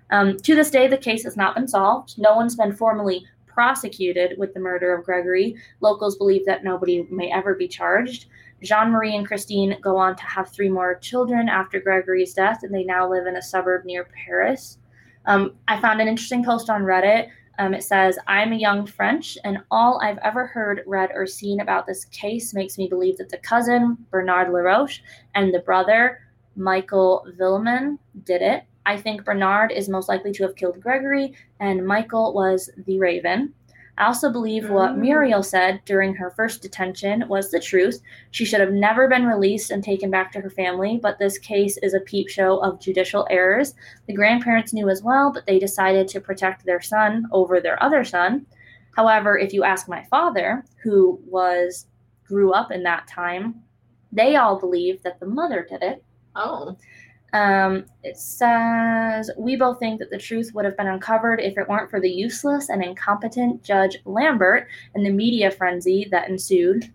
Um, to this day, the case has not been solved. No one's been formally prosecuted with the murder of Gregory. Locals believe that nobody may ever be charged. Jean Marie and Christine go on to have three more children after Gregory's death, and they now live in a suburb near Paris. Um, I found an interesting post on Reddit um, it says, I'm a young French, and all I've ever heard, read, or seen about this case makes me believe that the cousin, Bernard LaRoche, and the brother, Michael Villemin, did it. I think Bernard is most likely to have killed Gregory, and Michael was the Raven. I also believe what Mm. Muriel said during her first detention was the truth. She should have never been released and taken back to her family, but this case is a peep show of judicial errors. The grandparents knew as well, but they decided to protect their son over their other son. However, if you ask my father, who was grew up in that time, they all believe that the mother did it. oh, Um, it says, We both think that the truth would have been uncovered if it weren't for the useless and incompetent Judge Lambert and the media frenzy that ensued.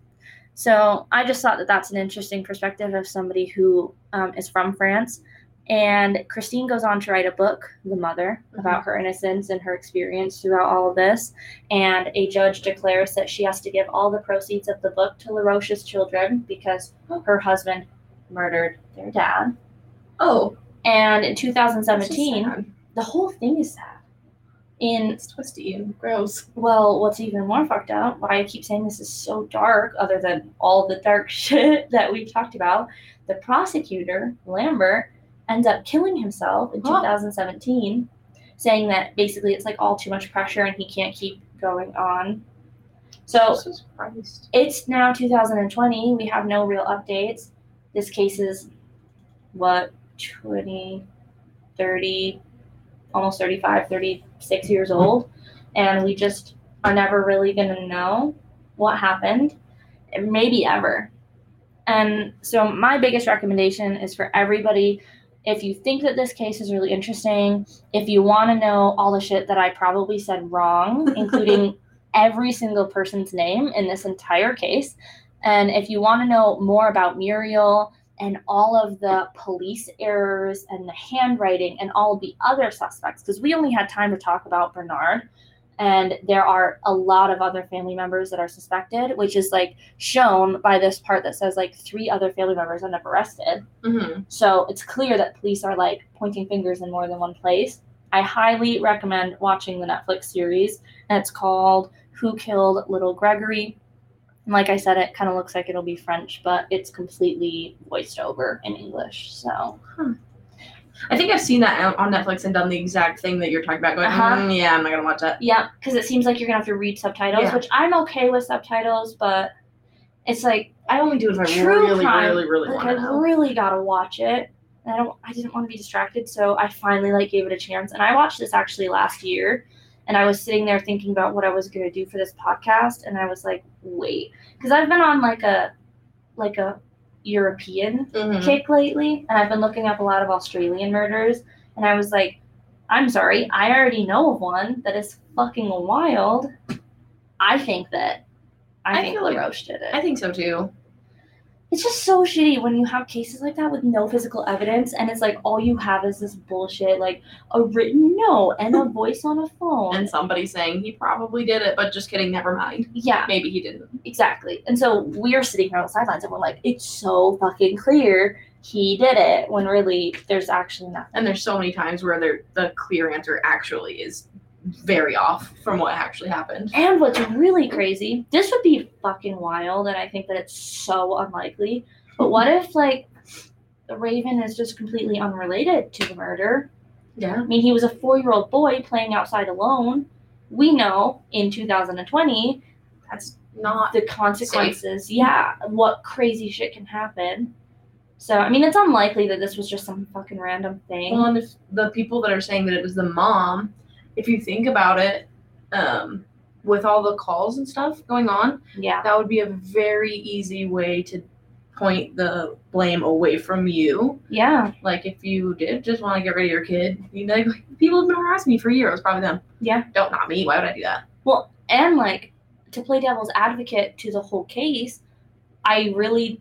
So I just thought that that's an interesting perspective of somebody who um, is from France. And Christine goes on to write a book, The Mother, about her innocence and her experience throughout all of this. And a judge declares that she has to give all the proceeds of the book to LaRoche's children because her husband murdered their dad. Oh, And in 2017, sad. the whole thing is sad. In It's twisty and gross. well, what's even more fucked up, why I keep saying this is so dark, other than all the dark shit that we've talked about, the prosecutor, Lambert, ends up killing himself in Huh. 2017, saying that basically it's like all too much pressure and he can't keep going on. So Jesus Christ. it's now 2020. We have no real updates. This case is what 20, 30, almost 35, 36 years old. And we just are never really going to know what happened, maybe ever. And so, my biggest recommendation is for everybody if you think that this case is really interesting, if you want to know all the shit that I probably said wrong, including every single person's name in this entire case. And if you want to know more about Muriel and all of the police errors and the handwriting and all of the other suspects, because we only had time to talk about Bernard, and there are a lot of other family members that are suspected, which is like shown by this part that says like three other family members end up arrested. Mm-hmm. So it's clear that police are like pointing fingers in more than one place. I highly recommend watching the Netflix series, and it's called Who Killed Little Gregory. And like I said, it kind of looks like it'll be French, but it's completely voiced over in English. So I think I've seen that on Netflix and done the exact thing that you're talking about. Going, Uh-huh. "Mm, yeah, I'm not gonna watch that. yeah, because it seems like you're gonna have to read subtitles, Yeah. which I'm okay with subtitles, but it's like I only do it if I really, crime. really, really like want I to know. really gotta watch it. And I don't I didn't want to be distracted, so I finally like gave it a chance. And I watched this actually last year and I was sitting there thinking about what I was gonna do for this podcast and I was like, wait. Because I've been on like a like a European Mhm. kick lately and I've been looking up a lot of Australian murders and I was like, I'm sorry, I already know of one that is fucking wild. I think that I, I think feel like- did it. I think so too. It's just so shitty when you have cases like that with no physical evidence and it's like all you have is this bullshit like a written note and a voice on a phone. And somebody saying he probably did it, but just kidding, never mind. yeah, Maybe he didn't. exactly. And so we're sitting here on the sidelines and we're like, it's so fucking clear he did it when really there's actually nothing. And there's so many times where the clear answer actually is very off from what actually happened. And what's really crazy, this would be fucking wild, and I think that it's so unlikely. But what if like the Raven is just completely unrelated to the murder? Yeah. I mean, he was a four-year-old boy playing outside alone. We know in 2020 That's not the consequences. Yeah, what crazy shit can happen. So I mean, it's unlikely that this was just some fucking random thing. well and if the people that are saying that it was the mom, if you think about it, um, with all the calls and stuff going on, yeah, that would be a very easy way to point the blame away from you. yeah, Like if you did just want to get rid of your kid, you'd be like, people have been harassing me for years. It was probably them. Yeah. Don't not me. Why would I do that? Well, and like to play devil's advocate to the whole case, I really,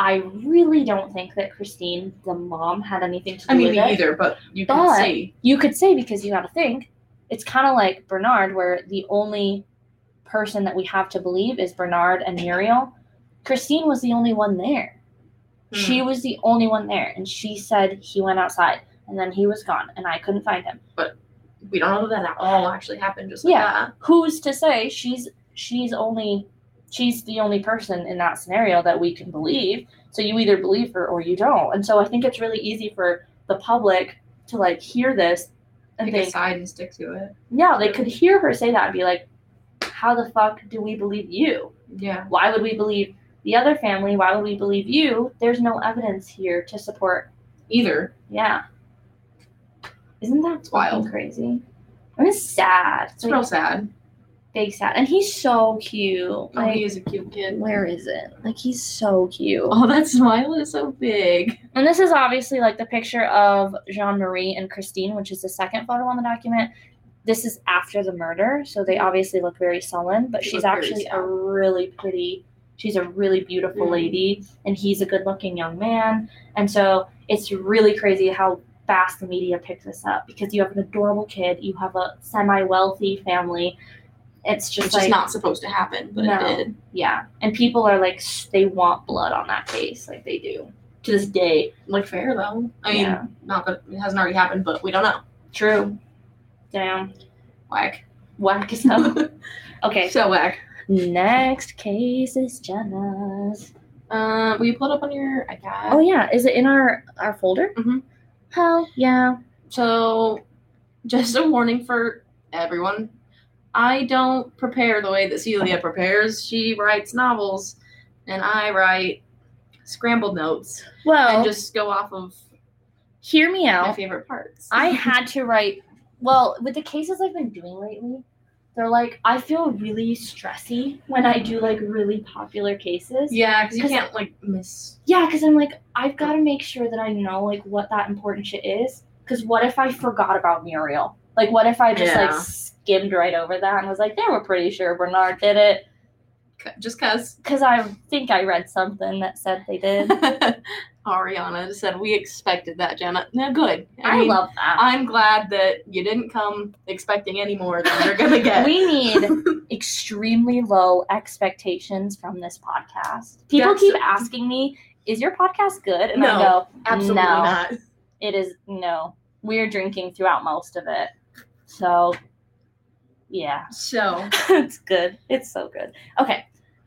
I really don't think that Christine, the mom, had anything to do with it. I mean, with me it. either, but you can But- see. You could say because you got to think, it's kind of like Bernard, where the only person that we have to believe is Bernard and Muriel. Christine was the only one there. Hmm. She was the only one there, and she said he went outside, and then he was gone, and I couldn't find him. But we don't know that that all actually happened just like Yeah. that. who's to say she's she's only she's the only person in that scenario that we can believe so you either believe her or you don't and so i think it's really easy for the public to like hear this and Pick a think side and stick to it. yeah they could hear her say that and be like how the fuck do we believe you Yeah. why would we believe the other family why would we believe you there's no evidence here to support Either. yeah isn't that It's wild. crazy I mean, it's sad. It's Like, real sad. Big sad. And he's so cute. Oh, Like, he is a cute kid. where is it? Like, he's so cute. Oh, that smile is so big. And this is obviously like the picture of Jean Marie and Christine, which is the second photo on the document. This is after the murder, so they obviously look very sullen, but They she's actually a really pretty, she's a really beautiful Mhm. lady, and he's a good looking young man. And so it's really crazy how fast the media picks this up because you have an adorable kid, you have a semi wealthy family. It's just It's like, just not supposed to happen, but No. it did. yeah. And people are like, they want blood on that case, like they do to this day. Like fair though. I mean, Yeah. not that it hasn't already happened, but we don't know. True. Damn. Whack. Whack as hell. okay. So whack. Next case is Jenna's. Um, will you pull it up on your iPad? Oh yeah, is it in our our folder? Mhm. Hell yeah. So, just a warning for everyone. I don't prepare the way that Celia prepares. She writes novels, and I write scrambled notes Well, and just go off of hear me out. my favorite parts. I had to write. Well, with the cases I've been doing lately, they're like I feel really stressy when I do like really popular cases. yeah, because you can't like miss. Yeah, because I'm like, I've got to make sure that I know like what that important shit is. Because what if I forgot about Muriel? Like, what if I just like skimmed right over that and was like, they were pretty sure Bernard did it? Just cause Because I think I read something that said they did. Ariana said we expected that, Jenna. No, good. I, mean, love that. I'm glad that you didn't come expecting any more than you're gonna get. we need extremely low expectations from this podcast. People That's- keep asking me, "Is your podcast good?" And I go, Absolutely no. not. "It is no. We're drinking throughout most of it, so yeah." So, it's good. It's so good. Okay.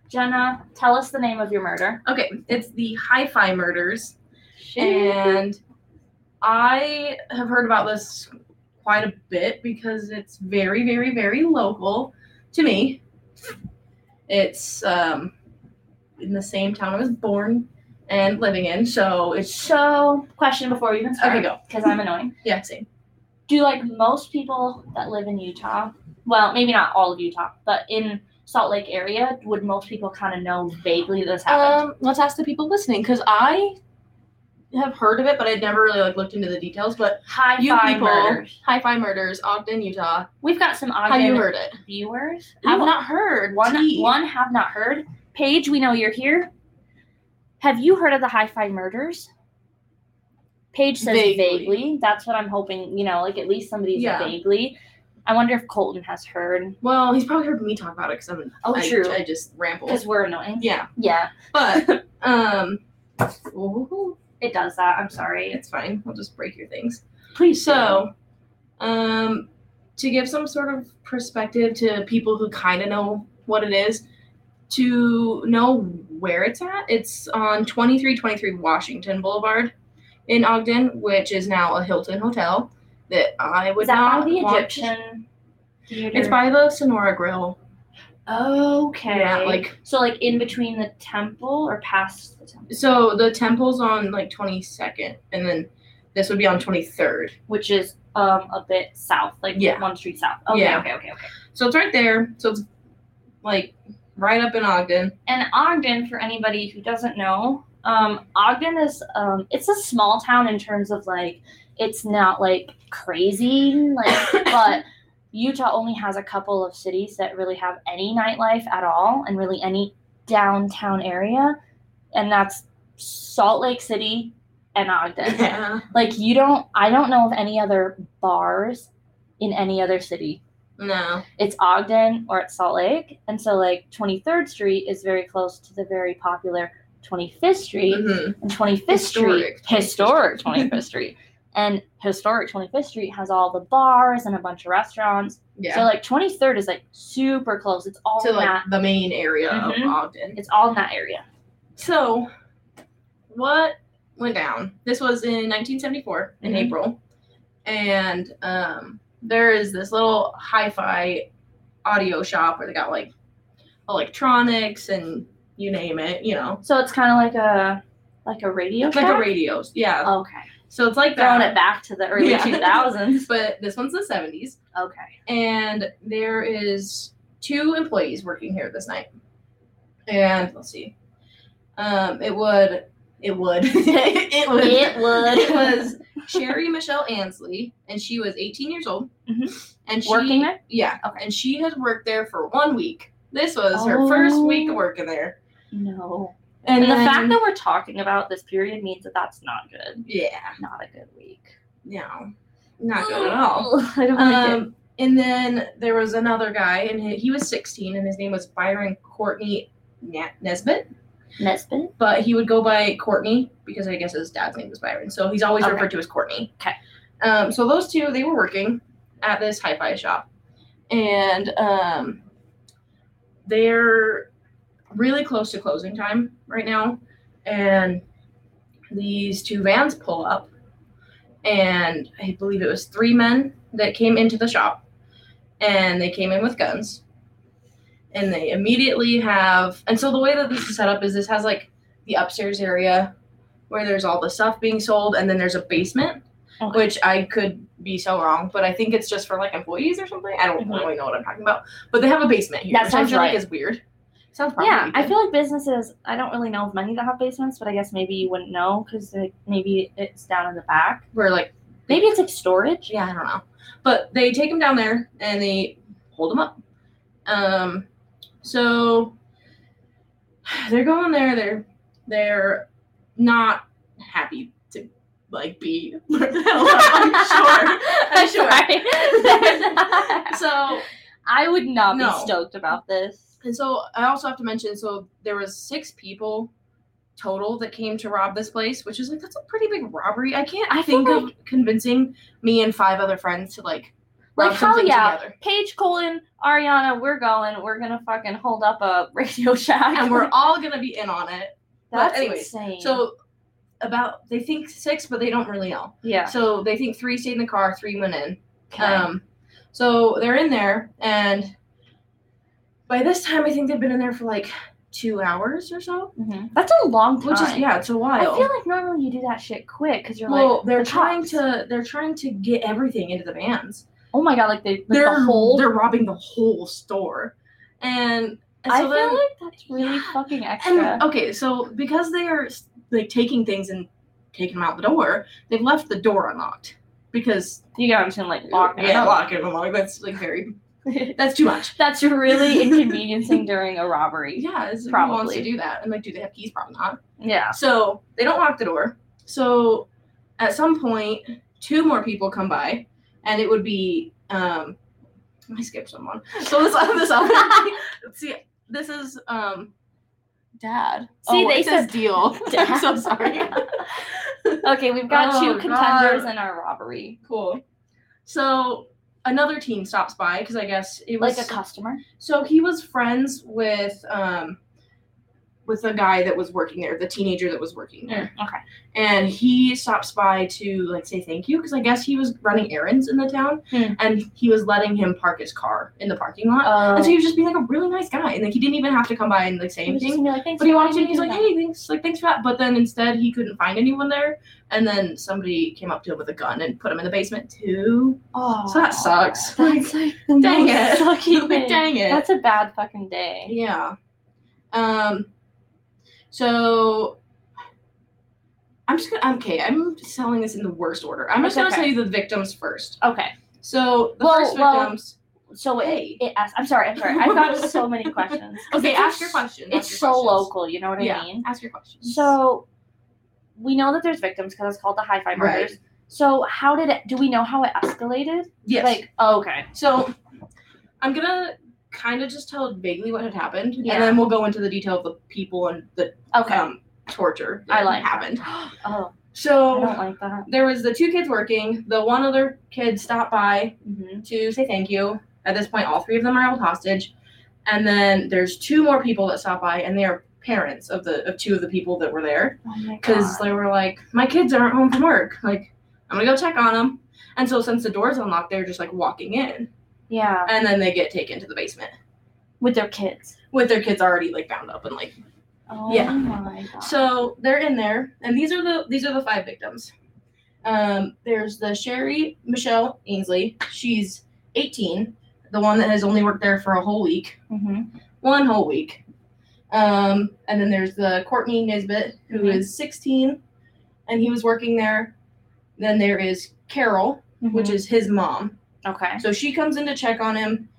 Jenna, tell us the name of your murder. okay, it's the Hi-Fi murders, and I have heard about this quite a bit because it's very, very, very local to me. It's um, in the same town I was born and living in, so it's So, question before we even start. Okay, go. Because I'm annoying. yeah, same. Do like most people that live in Utah, well, maybe not all of Utah, but in Salt Lake area, would most people kind of know vaguely this happened? Um, let's ask the people listening because I have heard of it, but I'd never really like looked into the details. But High you five people, murders. Hi-Fi Murders, Ogden, Utah. We've got some Have you Ogden heard it? viewers. Have Have not heard. one Tea. one have not heard. Paige, we know you're here. Have you heard of the Hi-Fi murders? Paige says Vaguely. vaguely. That's what I'm hoping. You know, like at least somebody's Yeah. vaguely. I wonder if Colton has heard Well, he's probably heard me talk about it because I'm. Oh, I, true. I just ramble. because we're annoying. Yeah, Yeah, but um, ooh, it does that. I'm sorry. it's fine. I'll just break your things. Please. So, um, to give some sort of perspective to people who kind of know what it is, to know where it's at, it's on 2323 Washington Boulevard in Ogden, which is now a Hilton Hotel that I would is that not by the want- Egyptian? Theater? It's by the Sonora Grill. Okay. Yeah, like so, like in between the temple or past the temple, so the temple's on like 22nd, and then this would be on 23rd. which is um a bit south, like Yeah. one street south. Okay, Yeah. okay, okay, okay. So it's right there. So it's like right up in Ogden. And Ogden, for anybody who doesn't know, um, Ogden is um, it's a small town in terms of like it's not like crazy, like but Utah only has a couple of cities that really have any nightlife at all, and really any downtown area, and that's Salt Lake City and Ogden. Yeah. Like you don't, I don't know of any other bars in any other city No. it's Ogden or it's Salt Lake. And so like 23rd Street is very close to the very popular 25th Street. Mhm. And 25th Historic Street, historic 25th Street. And historic 25th Street has all the bars and a bunch of restaurants. Yeah. So like 23rd is like super close. It's all to in like that the main area Mhm. of Ogden. it's all in that area. So, what went down? This was in 1974 in Mhm. April, and um, there is this little hi-fi audio shop where they got like electronics and you name it, you know, So it's kind of like a like a radio like a radios. Yeah. Okay. So it's like Throwing that. it back to the early Yeah. 2000s. But this one's the 70s. Okay. and there is two employees working here this night. And let's see, um, it would, it would, it would, It would. it was Sherry Michelle Ansley, and she was 18 years old, Mhm. and she, Working there? yeah, and she had worked there for one week. This was her first week of Oh. working there, No. and, And the fact that we're talking about this period means that that's not good. yeah, Not a good week. no, not good at all. I don't like it. Um, and then there was another guy, and he, he was 16, and his name was Byron Cortney Naisbitt. Naisbitt. But he would go by Cortney because I guess his dad's name was Byron, so he's always Okay. referred to as Courtney. Okay. Um, so those two, they were working at this hi-fi shop, and um, they're really close to closing time right now, and these two vans pull up, and I believe it was three men that came into the shop, and they came in with guns, and they immediately have, and so the way that this is set up is this has like the upstairs area where there's all the stuff being sold, and then there's a basement, Okay. which I could be so wrong, but I think it's just for like employees or something. I don't Mhm. really know what I'm talking about, but they have a basement here, That which I sounds feel right. like is weird. Sounds Yeah, I feel like businesses. I don't really know of many that have basements, but I guess maybe you wouldn't know because like, maybe it's down in the back. we're like Maybe it's like storage. Yeah, I don't know. But they take them down there and they hold them up. Um, so they're going there. They're they're not happy to like be. Where? I'm sure. I'm sure. So I would not No. be stoked about this. And so I also have to mention. So there was six people total that came to rob this place, which is like that's a pretty big robbery. I can't I think of convincing me and five other friends to like Like hell yeah, together. Paige, Colin, Ariana, we're going. We're gonna fucking hold up a Radio Shack, and we're all gonna be in on it. that's anyways, insane. So about they think six, but they don't really know. yeah, So they think three stayed in the car, three went in. okay. Um, so they're in there, and by this time, I think they've been in there for like two hours or so. Mhm. that's a long time. Which is yeah, it's a while. I feel like normally you do that shit quick because you're well, like they're the trying to they're trying to get everything into the vans. Oh my god, like they like they're the whole. they're robbing the whole store, and, and I so feel then like that's really fucking extra. And okay, so because they are like taking things and taking them out the door, they've left the door unlocked because You got to like lock it. yeah, lock it unlocked. That's like very that's too much. That's really inconveniencing during a robbery. Yeah, it's, probably wants to do that? And like, do they have keys? Probably not. Yeah. So they don't lock the door. So at some point, two more people come by, and it would be um, I skipped someone. So this this other see this is um, dad. See, oh, they it says said deal. I'm so sorry. Okay, we've got Oh, two contenders God. in our robbery. cool. So another teen stops by because I guess it was Like a customer. So he was friends with um with a guy that was working there, the teenager that was working there. Okay. And he stops by to like say thank you because I guess he was running errands in the town Hmm. and he was letting him park his car in the parking lot. Oh. and so he was just being like a really nice guy and like he didn't even have to come by and like say anything. like, But he in, letting he's like, hey, thanks, like thanks for that. But then instead he couldn't find anyone there. And then somebody came up to him with a gun and put him in the basement too. Oh, So that sucks. That's like the Dang it. Like, dang it. That's a bad fucking day. Yeah. Um. So I'm just gonna. Okay, I'm selling this in the worst order. I'm just It's gonna tell you the victims first. Okay. So the Well, first well, victims. So it, Hey. it asks, I'm sorry, I'm sorry. I've got so many questions. Okay, ask your question. It's your so questions. local, you know what yeah, I mean? ask your questions. So we know that there's victims because it's called the high five Right. murders. So how did it? Do we know how it escalated? yes. Like, oh, okay, so I'm gonna kind of just tell vaguely what had happened, Yeah. and then we'll go into the detail of the people and the okay. um, torture that I like happened. Oh, So I don't like that. there was the two kids working. The one other kid stopped by hmm to say thank you. At this point, all three of them are held hostage, and then there's two more people that stop by, and they are parents of the of two of the people that were there Oh because god. they were like, my kids aren't home from work. Like, I'm gonna go check on them. And so since the door's unlocked, they're just like walking in, Yeah, and then they get taken to the basement with their kids. with their kids already like bound up and like. Oh Yeah. my god. So they're in there, and these are the these are the five victims. Um, there's the Sherry Michelle Ainsley. She's 18, the one that has only worked there for a whole week. hmm one whole week. Um, and then there's the Cortney Naisbitt, who Mhm. is 16, and he was working there. Then there is Carol, which is his mom. Okay. So she comes in to check on him.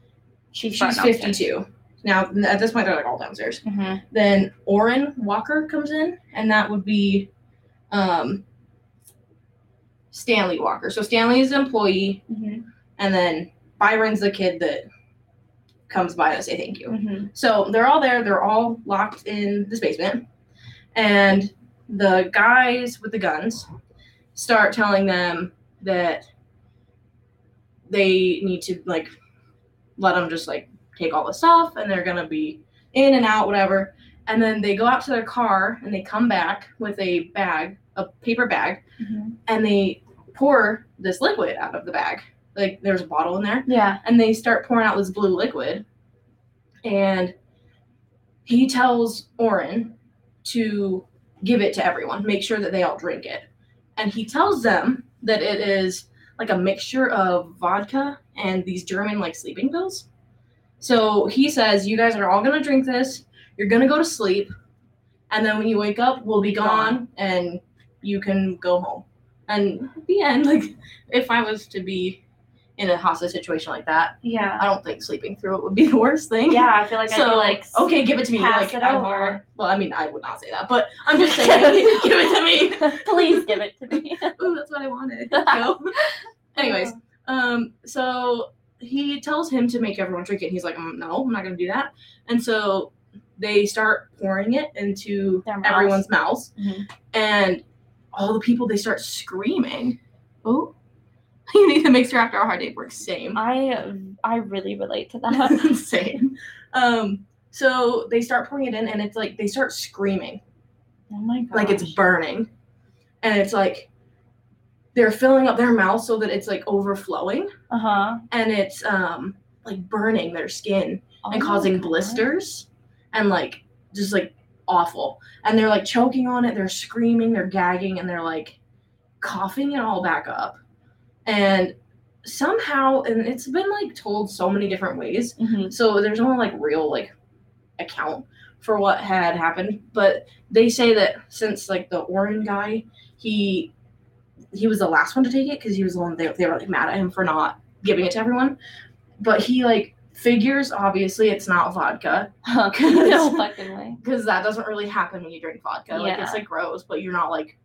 She's She's 52. Now, at this point, they're like all downstairs. hmm Then Orren Walker comes in, and that would be um, Stanley Walker. So Stanley is an employee, hmm and then Byron's the kid that comes by to say thank you. hmm So they're all there. They're all locked in this basement. And the guys with the guns start telling them that they need to, like, let them just, like, take all the stuff and they're to be in and out, whatever. And then they go out to their car and they come back with a bag, a paper bag, hmm and they pour this liquid out of the bag. Like, there's a bottle in there Yeah. and they start pouring out this blue liquid. And he tells Orren to give it to everyone, make sure that they all drink it. And he tells them that it is like a mixture of vodka and these German like sleeping pills. So he says, You guys are all gonna drink this, you're gonna go to sleep, and then when you wake up, we'll be gone and you can go home. And the end, like if I was to be in a hostage situation like that, Yeah. I don't think sleeping through it would be the worst thing. Yeah, I feel like I'd So be like, okay, give it to me. pass Like it over. Well, I mean, I would not say that, but I'm just saying, give it to me. Please give it to me. Ooh, that's what I wanted. Anyways, um, so he tells him to make everyone drink it. He's like, mm, no, I'm not gonna do that. And so they start pouring it into mouths. everyone's mouths, Mhm. and all the people they start screaming. Oh, you need to make sure after a hard day work. Same. I I really relate to that. Same. Um, so they start pouring it in, and it's like they start screaming, oh my god. like it's burning, and it's like they're filling up their mouth so that it's like overflowing, Uh huh. and it's um like burning their skin and causing blisters, and like just like awful. And they're like choking on it, they're screaming, they're gagging, and they're like coughing it all back up, and somehow, and it's been like told so many different ways. hmm So there's no like real like account for what had happened, but they say that since like the Orren guy, he he was the last one to take it because he was the one they, they were like mad at him for not giving it to everyone. But he like figures obviously it's not vodka no fucking way. because that doesn't really happen when you drink vodka. Like it's like gross, but you're not like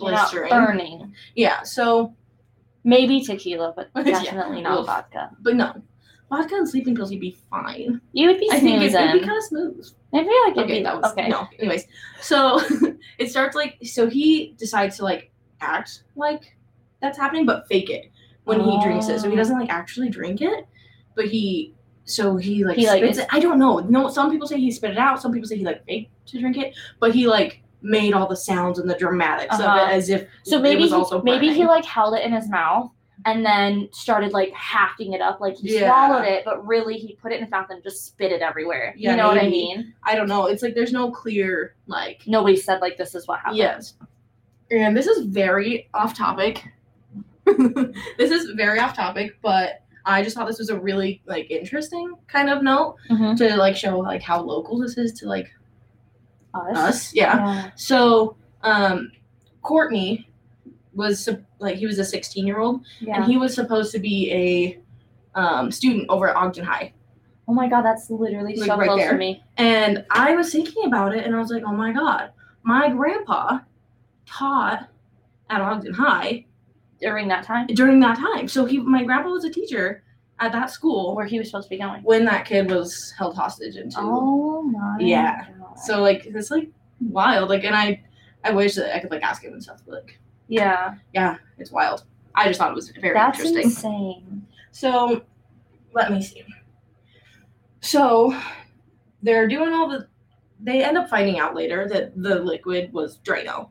You're not blistering. burning. Yeah. So, Maybe tequila, but Yeah. definitely not Oof. vodka. but no, vodka and sleeping pills, you'd be fine. You would be I think it, snoozing. it'd be kind of smooth. I feel like it'd Okay, be that was okay. no. Anyways, so it starts like so he decides to like act like that's happening, but fake it when he drinks it. So he Oh. doesn't like actually drink it, but he so he like He, like, spits is- it. I don't know. No, some people say he spit it out. Some people say he like faked to drink it, but he like made all the sounds and the dramatics Uh-huh. of it as if So maybe he, maybe he like held it in his mouth and then started like hacking it up, like he Yeah. swallowed it, but really he put it in his mouth and just spit it everywhere. Yeah, you know what I mean? I don't know. It's like there's no clear like Nobody said like this is what happened. Yes. And this is very off topic. this is very off topic, but I just thought this was a really like interesting kind of note Mhm. to like show like how local this is to like Us. us. Yeah. Yeah. So, um Cortney was like he was a 16 year old Yeah. and he was supposed to be a um, student over at Ogden High. oh my god, that's literally Like, so right close there. to me. And I was thinking about it and I was like, oh my God, my grandpa taught at Ogden High During that time during that time. So he, my grandpa was a teacher at that school where he was supposed to be going. when that kid was held hostage into. Oh my Yeah. god. So like it's like wild. Like and I, I wish that I could like ask him and stuff. But like yeah. yeah, it's wild. I just thought it was very That's interesting. insane. So let me see. So they're doing all the. They end up finding out later that the liquid was Drano.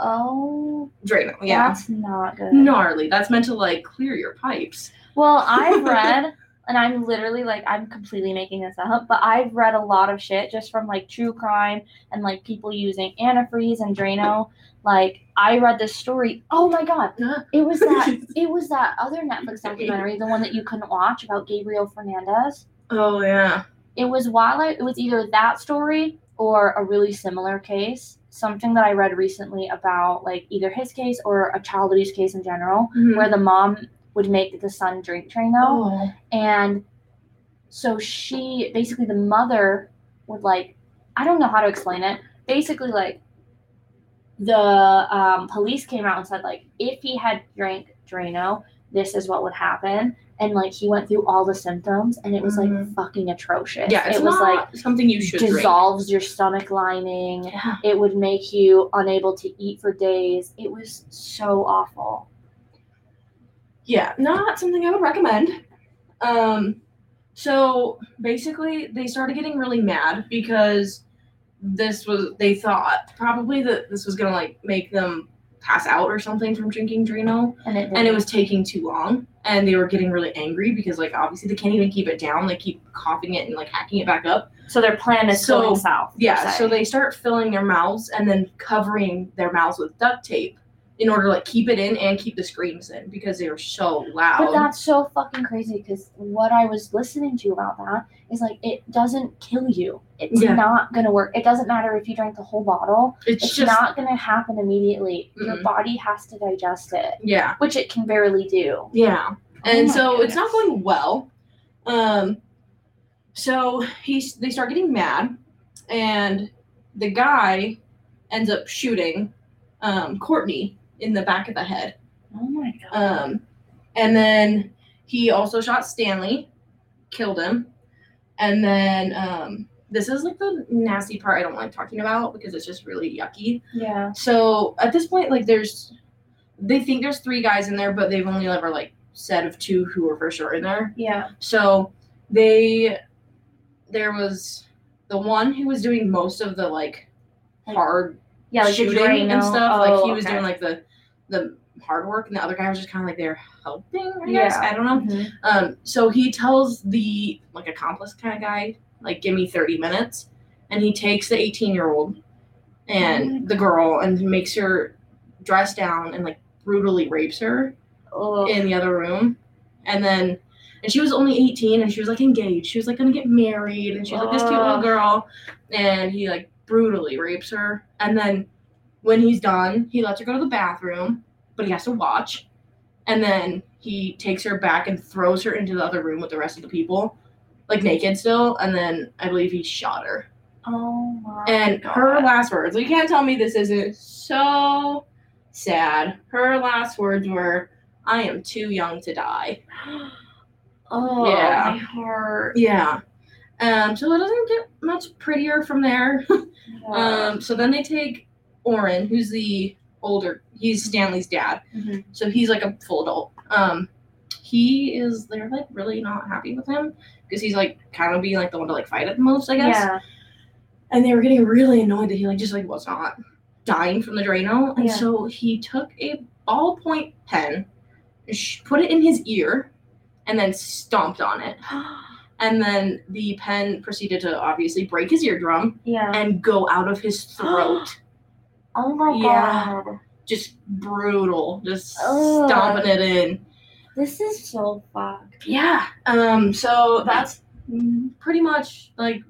Oh, Drano, yeah. that's not good. Gnarly. That's meant to like clear your pipes. Well, I've read, and I'm literally like, I'm completely making this up, but I've read a lot of shit just from like true crime and like people using antifreeze and Drano. Like, I read this story. Oh my god, it was that. It was that other Netflix documentary, the one that you couldn't watch about Gabriel Fernandez. oh yeah. It was while I, it was either that story or a really similar case. Something that I read recently about like either his case or a child abuse case in general, mm-hmm. where the mom would make the son drink Drano Oh. and so she basically the mother would like i don't know how to explain it basically like the um, police came out and said like if he had drank drano this is what would happen and like he went through all the symptoms and it was like Mhm. fucking atrocious Yeah, it was like something you should drink. dissolves your stomach lining Yeah. it would make you unable to eat for days it was so awful Yeah, not something I would recommend. Um, so basically, they started getting really mad because this was they thought probably that this was gonna like make them pass out or something from drinking Drano, and it and it was taking too long, and they were getting really angry because like obviously they can't even keep it down. They keep coughing it and like hacking it back up. so their plan is So, going south Yeah, so they start filling their mouths and then covering their mouths with duct tape in order to like keep it in and keep the screams in because they were so loud. But that's so fucking crazy because what I was listening to about that is like it doesn't kill you. It's Yeah. not gonna work. It doesn't matter if you drank the whole bottle. it's, It's just not gonna happen immediately. Your Mm-mm. body has to digest it, yeah, which it can barely do. yeah, and Oh so it's not going well. Um, so he's they start getting mad, and the guy ends up shooting um, Cortney in the back of the head. Oh my god. Um, and then he also shot Stanley, killed him. And then um, this is like the nasty part I don't like talking about because it's just really yucky. yeah. So at this point, like there's, they think there's three guys in there, but they've only ever like said of two who were for sure in there. Yeah. So they, there was the one who was doing most of the like Like, hard Yeah, like shooting and stuff. like Oh, he was okay. doing like the the hard work, and the other guy was just kind of like there helping. I guess Yeah. I don't know. Mhm. Um, so he tells the like accomplice kind of guy, like, give me thirty minutes, and he takes the eighteen year old and Oh the girl and makes her dress down and like brutally rapes her Oh, in the other room, and then and she was only 18 and she was like engaged. She was like gonna get married and she was like this cute little girl. And he like brutally rapes her. And then when he's done, he lets her go to the bathroom, but he has to watch. And then he takes her back and throws her into the other room with the rest of the people, like naked still. And then I believe he shot her. Oh my And God. her last words, you can't tell me this isn't so sad. Her last words were, I am too young to die. Oh, Yeah. my heart. Yeah. Um, so it doesn't get much prettier from there. Yeah. um, so then they take Orren, who's the older, he's Stanley's dad. Mhm. So he's like a full adult. Um, he is, they're like really not happy with him because he's like kind of being like the one to like fight at the most, I guess. Yeah. and they were getting really annoyed that he like just like was not dying from the Drano, and Yeah. so he took a ballpoint pen, put it in his ear, and then stomped on it, and then the pen proceeded to obviously break his eardrum yeah. and go out of his throat. oh my Yeah. god. just brutal, just Ugh. stomping it in. This is so fucked. Yeah. Um. So that's mm, pretty much like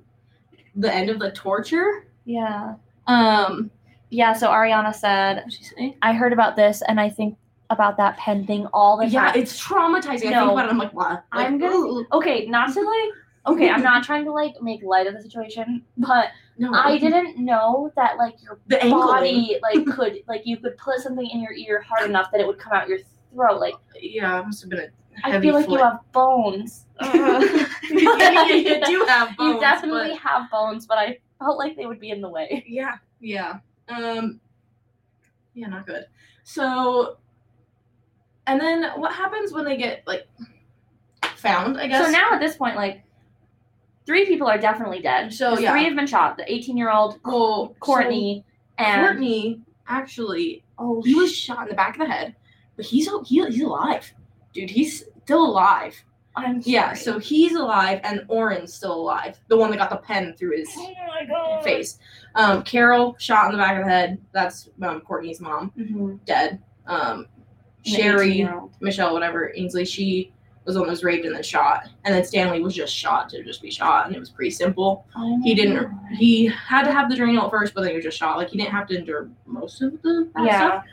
the end of the torture. Yeah. Um. Yeah, so Ariana said, What'd she say? I heard about this and I think about that pen thing all the Yeah, time. Yeah, it's traumatizing. I think about it. I'm like, what? Like, I'm gonna- ooh, okay, not to like okay, I'm not trying to like make light of the situation, but no. I didn't know that like your The angling. body like could like you could put something in your ear hard enough that it would come out your throat. Like Yeah, it must have been a I heavy I feel like foot. you have bones. yeah, you do have bones. you definitely but- have bones, but I felt like they would be in the way. Yeah, yeah. Um. Yeah, not good. So. And then what happens when they get like found? I guess. So now at this point, like three people are definitely dead. So yeah. three have been shot. The 18 year old well, Cortney so and Cortney actually oh he was shot in the back of the head, but he's he, he's alive, dude. He's still alive. I'm Yeah, sorry. so he's alive and Orren's still alive. The one that got the pen through his oh my god face. Um, Carol shot in the back of the head. That's um, Cortney's mom, Mhm. dead. Um, And the Sherry, Michelle, whatever, Ainsley, she was the one that was raped and then shot. And then Stanley was just shot to just be shot, and it was pretty simple. Oh He didn't. God. He had to have the Drano at first, but then he was just shot. Like he didn't have to endure most of the Yeah. stuff.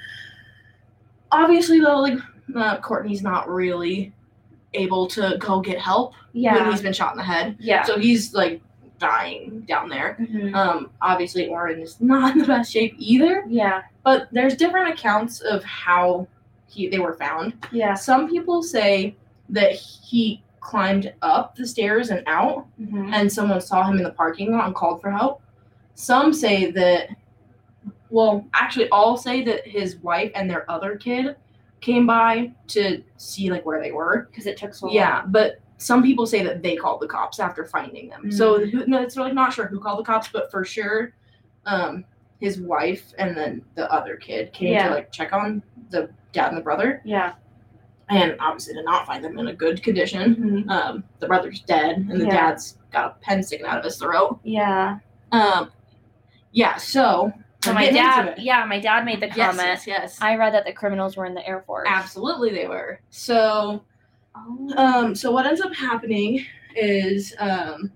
Obviously, though, like uh, Cortney's not really able to go get help yeah. when he's been shot in the head. Yeah. So he's like dying down there. Mhm. Um, obviously, Orren is not in the best shape either. Yeah. But there's different accounts of how he they were found. Yeah. Some people say that he climbed up the stairs and out, Mhm. and someone saw him in the parking lot and called for help. Some say that, well, actually, all say that his wife and their other kid came by to see like where they were. Because it took so long. Yeah, but some people say that they called the cops after finding them. So who, no, it's really not sure who called the cops, but for sure, um, his wife and then the other kid came Yeah. to like check on the dad and the brother, Yeah. and obviously did not find them in a good condition. Mhm. Um, the brother's dead, and the Yeah. dad's got a pen sticking out of his throat. Yeah. Um, yeah. So, So my dad, yeah, my dad made the Yes, comment. yes, yes. I read that the criminals were in the Air Force. Absolutely, they were. So, Oh. Um, so what ends up happening is, um,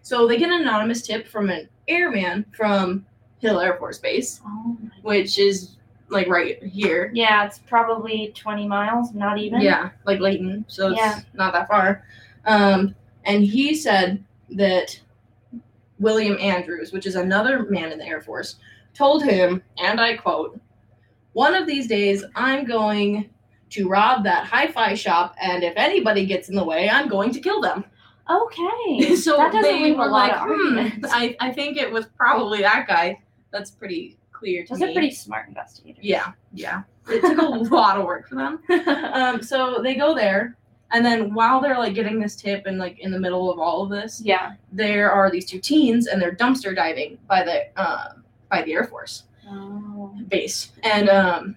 so they get an anonymous tip from an airman from Hill Air Force Base, Oh which is like right here. Yeah, it's probably 20 miles, not even. Yeah, like Layton, so it's Yeah. not that far. Um, and he said that William Andrews, which is another man in the Air Force, told him, and I quote, "One of these days, I'm going to rob that hi-fi shop, and if anybody gets in the way, I'm going to kill them." Okay. so that doesn't they leave were a lot like, of hmm. I, I think it was probably that guy. That's pretty clear to Those me. are pretty smart investigators. Yeah, yeah. It took a lot of work for them. Um, so they go there, and then while they're like getting this tip and like in the middle of all of this, yeah. there are these two teens and they're dumpster diving by the uh, by the Air Force Oh. base, and um,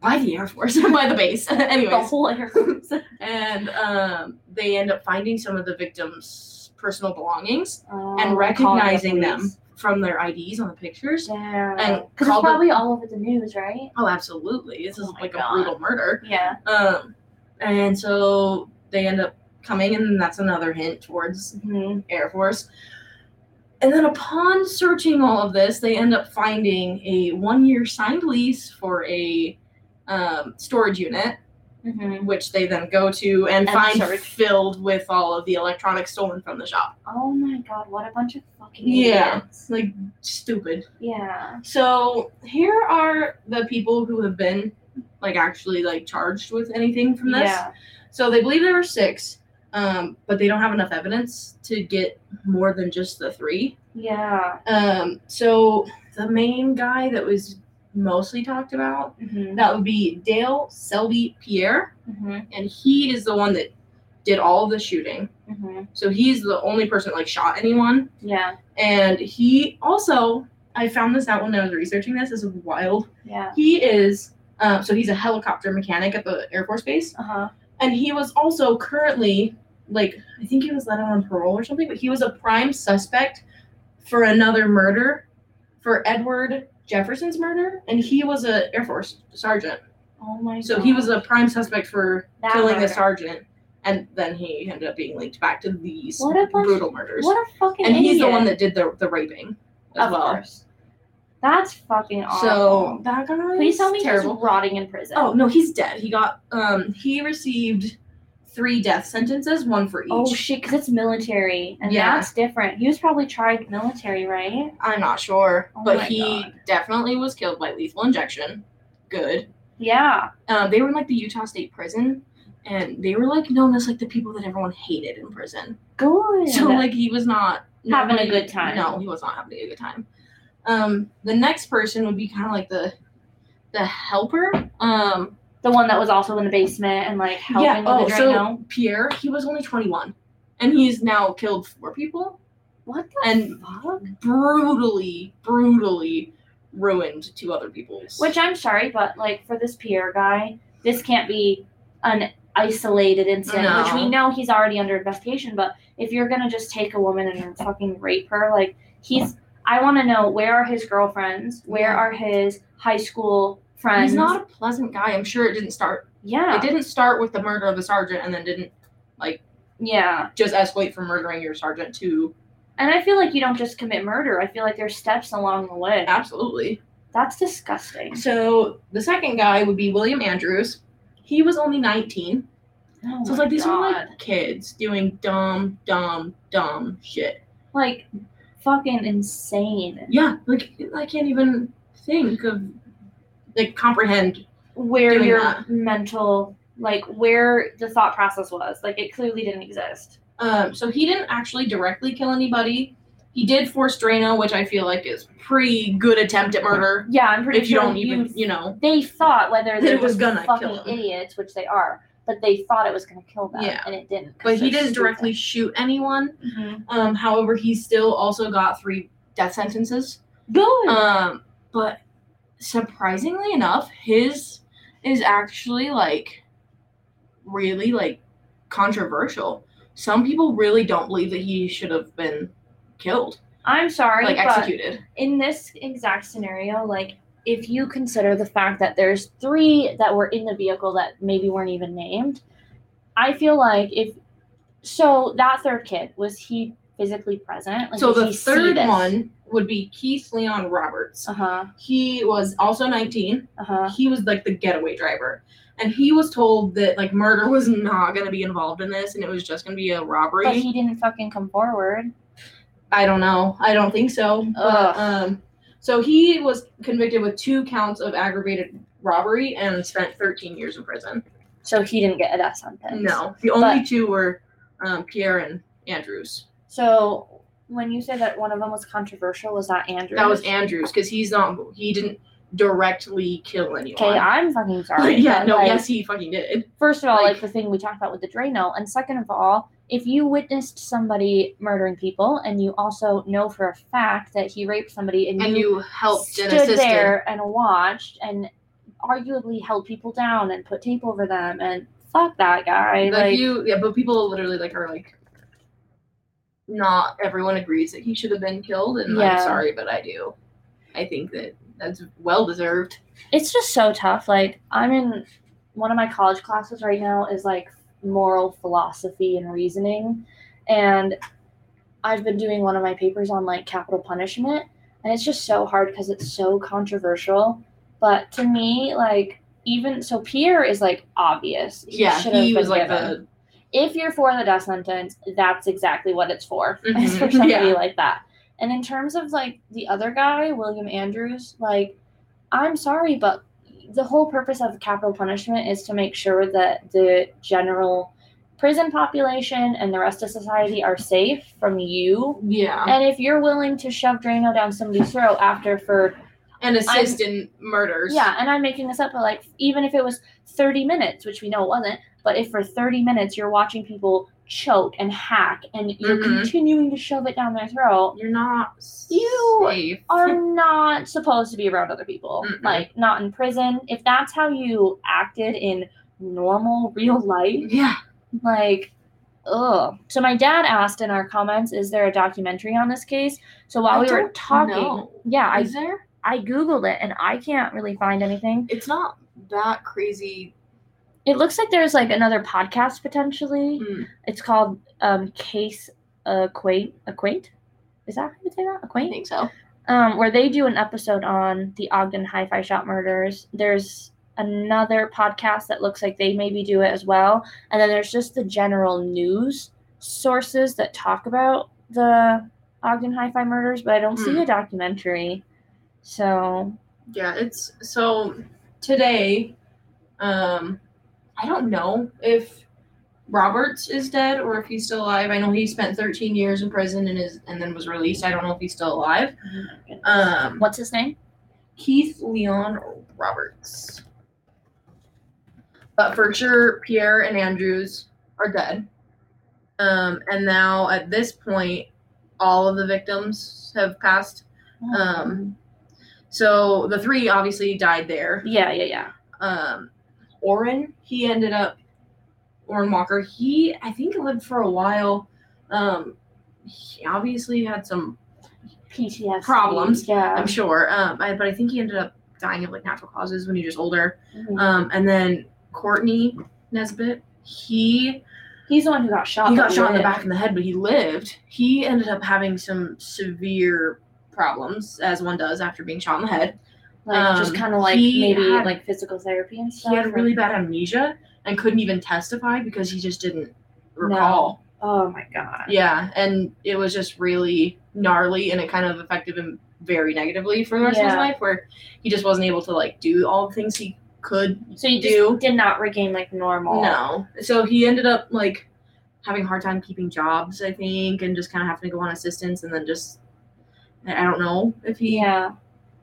by the Air Force by the base. The Anyways, whole Air Force. and um, they end up finding some of the victims' personal belongings Oh, and recognizing the them. From their IDs on the pictures. Yeah. and Because it's probably all over the news, right? Oh, absolutely! This is Oh my like God. a brutal murder. Yeah. Um, and so they end up coming, and that's another hint towards Mhm. Air Force. And then upon searching all of this, they end up finding a one-year signed lease for a um, storage unit, Mhm. which they then go to and, And find search. filled with all of the electronics stolen from the shop. Oh my god, what a bunch of fucking Yeah. idiots. Like stupid. Yeah. So here are the people who have been like actually like charged with anything from this. Yeah. So they believe there were six, um, but they don't have enough evidence to get more than just the three. Yeah. Um, so the main guy that was mostly talked about Mhm. that would be Dale Selby Pierre, Mhm. and he is the one that did all the shooting. Mhm. So he's the only person that like shot anyone, Yeah. and he also I found this out when I was researching this. This is wild. Yeah. He is um, so he's a helicopter mechanic at the Air Force Base, Uh huh. and he was also currently like I think he was let out on parole or something, but he was a prime suspect for another murder, for Edward Jefferson's murder, and he was a Air Force sergeant. Oh my. So he was a prime suspect for That killing murder. the sergeant, and then he ended up being linked back to these What a bunch- brutal murders. What a fucking. and he's the one that did the the raping as Of well. course. That's fucking awful. So that guy. please tell me terrible. he's rotting in prison. Oh no, he's dead. He got um he received three death sentences, one for each. Oh shit, because it's military, and Yeah. that's different. He was probably tried military, right? I'm not sure, Oh but he God. definitely was killed by lethal injection. Good. Yeah. Um, they were in like the Utah State Prison, and they were like known as like the people that everyone hated in prison. Good. So like he was not Having a good time. No, he was not having a good time. Um, the next person would be kind of like the the helper. Um, the one that was also in the basement and like helping yeah. with Oh, so Drano. Pierre, he was only 21, and he's now killed four people What the and fuck? brutally, brutally ruined two other people's. Which I'm sorry, but like for this Pierre guy, this can't be an isolated incident, which we know he's already under investigation. But if you're gonna just take a woman and fucking rape her, like he's, I want to know where are his girlfriends? Where are his high school he's not a pleasant guy. I'm sure it didn't start. Yeah. It didn't start with the murder of the sergeant, and then didn't like, Yeah. just escalate from murdering your sergeant to And I feel like you don't just commit murder. I feel like there's steps along the way. absolutely. That's disgusting. So the second guy would be William Andrews. He was only 19. Oh So it's like these are like kids doing dumb, dumb, dumb shit. like fucking insane. Yeah, like I can't even think of like comprehend. Where your that. mental, like where the thought process was, like it clearly didn't exist. Um, so he didn't actually directly kill anybody. He did force Drano, which I feel like is pretty good attempt at murder. Yeah, I'm pretty If you don't even, you know, they thought whether they were gonna fucking idiots, which they are, but they thought it was gonna kill them, Yeah. and it didn't. but he didn't directly shoot anyone. Mhm. Um, however, he still also got three death sentences. Good. Um, but surprisingly enough, his is actually like really like controversial. Some people really don't believe that he should have been killed, I'm sorry, like executed. in this exact scenario, like if you consider the fact that there's three that were in the vehicle that maybe weren't even named, I feel like if so, that third kid was he physically present? Like, so the third one would be Keith Leon Roberts. Uh huh. He was also 19. Uh huh. He was like the getaway driver. And he was told that like murder was not going to be involved in this and it was just going to be a robbery. But he didn't fucking come forward. I don't know. I don't think so. But, um, so he was convicted with two counts of aggravated robbery and spent 13 years in prison. So he didn't get a death sentence. No, the only But- two were um, Pierre and Andrews. So when you say that one of them was controversial, was that Andrew? That was Andrews because he's not. He didn't directly kill anyone. Okay, I'm fucking sorry. yeah, but, no, like, yes, he fucking did. First of all, like, Like- the thing we talked about with the Drano, and second of all, if you witnessed somebody murdering people and you also know for a fact that he raped somebody and, And you, you helped and stood assisted. there and watched and arguably held people down and put tape over them and fuck that guy. Like, Like, you, yeah, but people literally like are like, not everyone agrees that he should have been killed, and Yeah. I'm sorry, but I do. I think that that's well deserved. it's just so tough. Like I'm in one of my college classes right now is like moral philosophy and reasoning. And I've been doing one of my papers on like capital punishment, and it's just so hard because it's so controversial. But to me, like even so, Pierre is like obvious. yeah, should have he been was like the If you're for the death sentence, that's exactly what it's for. Mhm, for somebody yeah. like that. And in terms of like the other guy, William Andrews, like I'm sorry, but the whole purpose of capital punishment is to make sure that the general prison population and the rest of society are safe from you. yeah, And if you're willing to shove Drano down somebody's throat after for and assist in murders. yeah, and I'm making this up, but like even if it was 30 minutes, which we know it wasn't, but if for 30 minutes you're watching people choke and hack and you're Mhm. continuing to shove it down their throat, you're not You safe. are not supposed to be around other people. Mm-mm. Like not in prison. If that's how you acted in normal real life, yeah, like ugh. So my dad asked in our comments, is there a documentary on this case? So while I we were talking, know. yeah, I there? I googled it and I can't really find anything. It's not that crazy. It looks like there's like another podcast potentially. Mm, It's called um Case Acquaint Acquaint. Is that how you say that? I Acquaint? think so. um, where they do an episode on the Ogden Hi-Fi Shop murders. There's another podcast that looks like they maybe do it as well, and then there's just the general news sources that talk about the Ogden Hi-Fi murders, but I don't see Hmm. a documentary. So Yeah, it's so today. Um, I don't know if Roberts is dead or if he's still alive. I know he spent 13 years in prison and is and then was released. I don't know if he's still alive. Um, what's his name? Keith Leon Roberts. But for sure, Pierre and Andrews are dead. Um, and now at this point, all of the victims have passed. Um, So the three obviously died there. yeah, yeah, yeah. Um, Orren, he ended up, Orren Walker, he, I think, lived for a while. Um, he obviously had some, PTSD Problems, Yeah. I'm sure, um, I, but I think he ended up dying of like natural causes when he was older. Mhm. Um, and then Cortney Naisbitt, he He's the one who got shot. he got shot in the back of the head, but he lived. He ended up having some severe problems, as one does after being shot in the head. Like just um, kind of like maybe had- like physical therapy and stuff. He had really bad amnesia and couldn't even testify because he just didn't recall. Oh my god. Yeah, and it was just really gnarly, and it kind of affected him very negatively for the rest of his life, where he just wasn't able to like do all the things he could So you just do. did not regain like normal. No. So he ended up like having a hard time keeping jobs, I think, and just kind of having to go on assistance, and then just I don't know if he Yeah.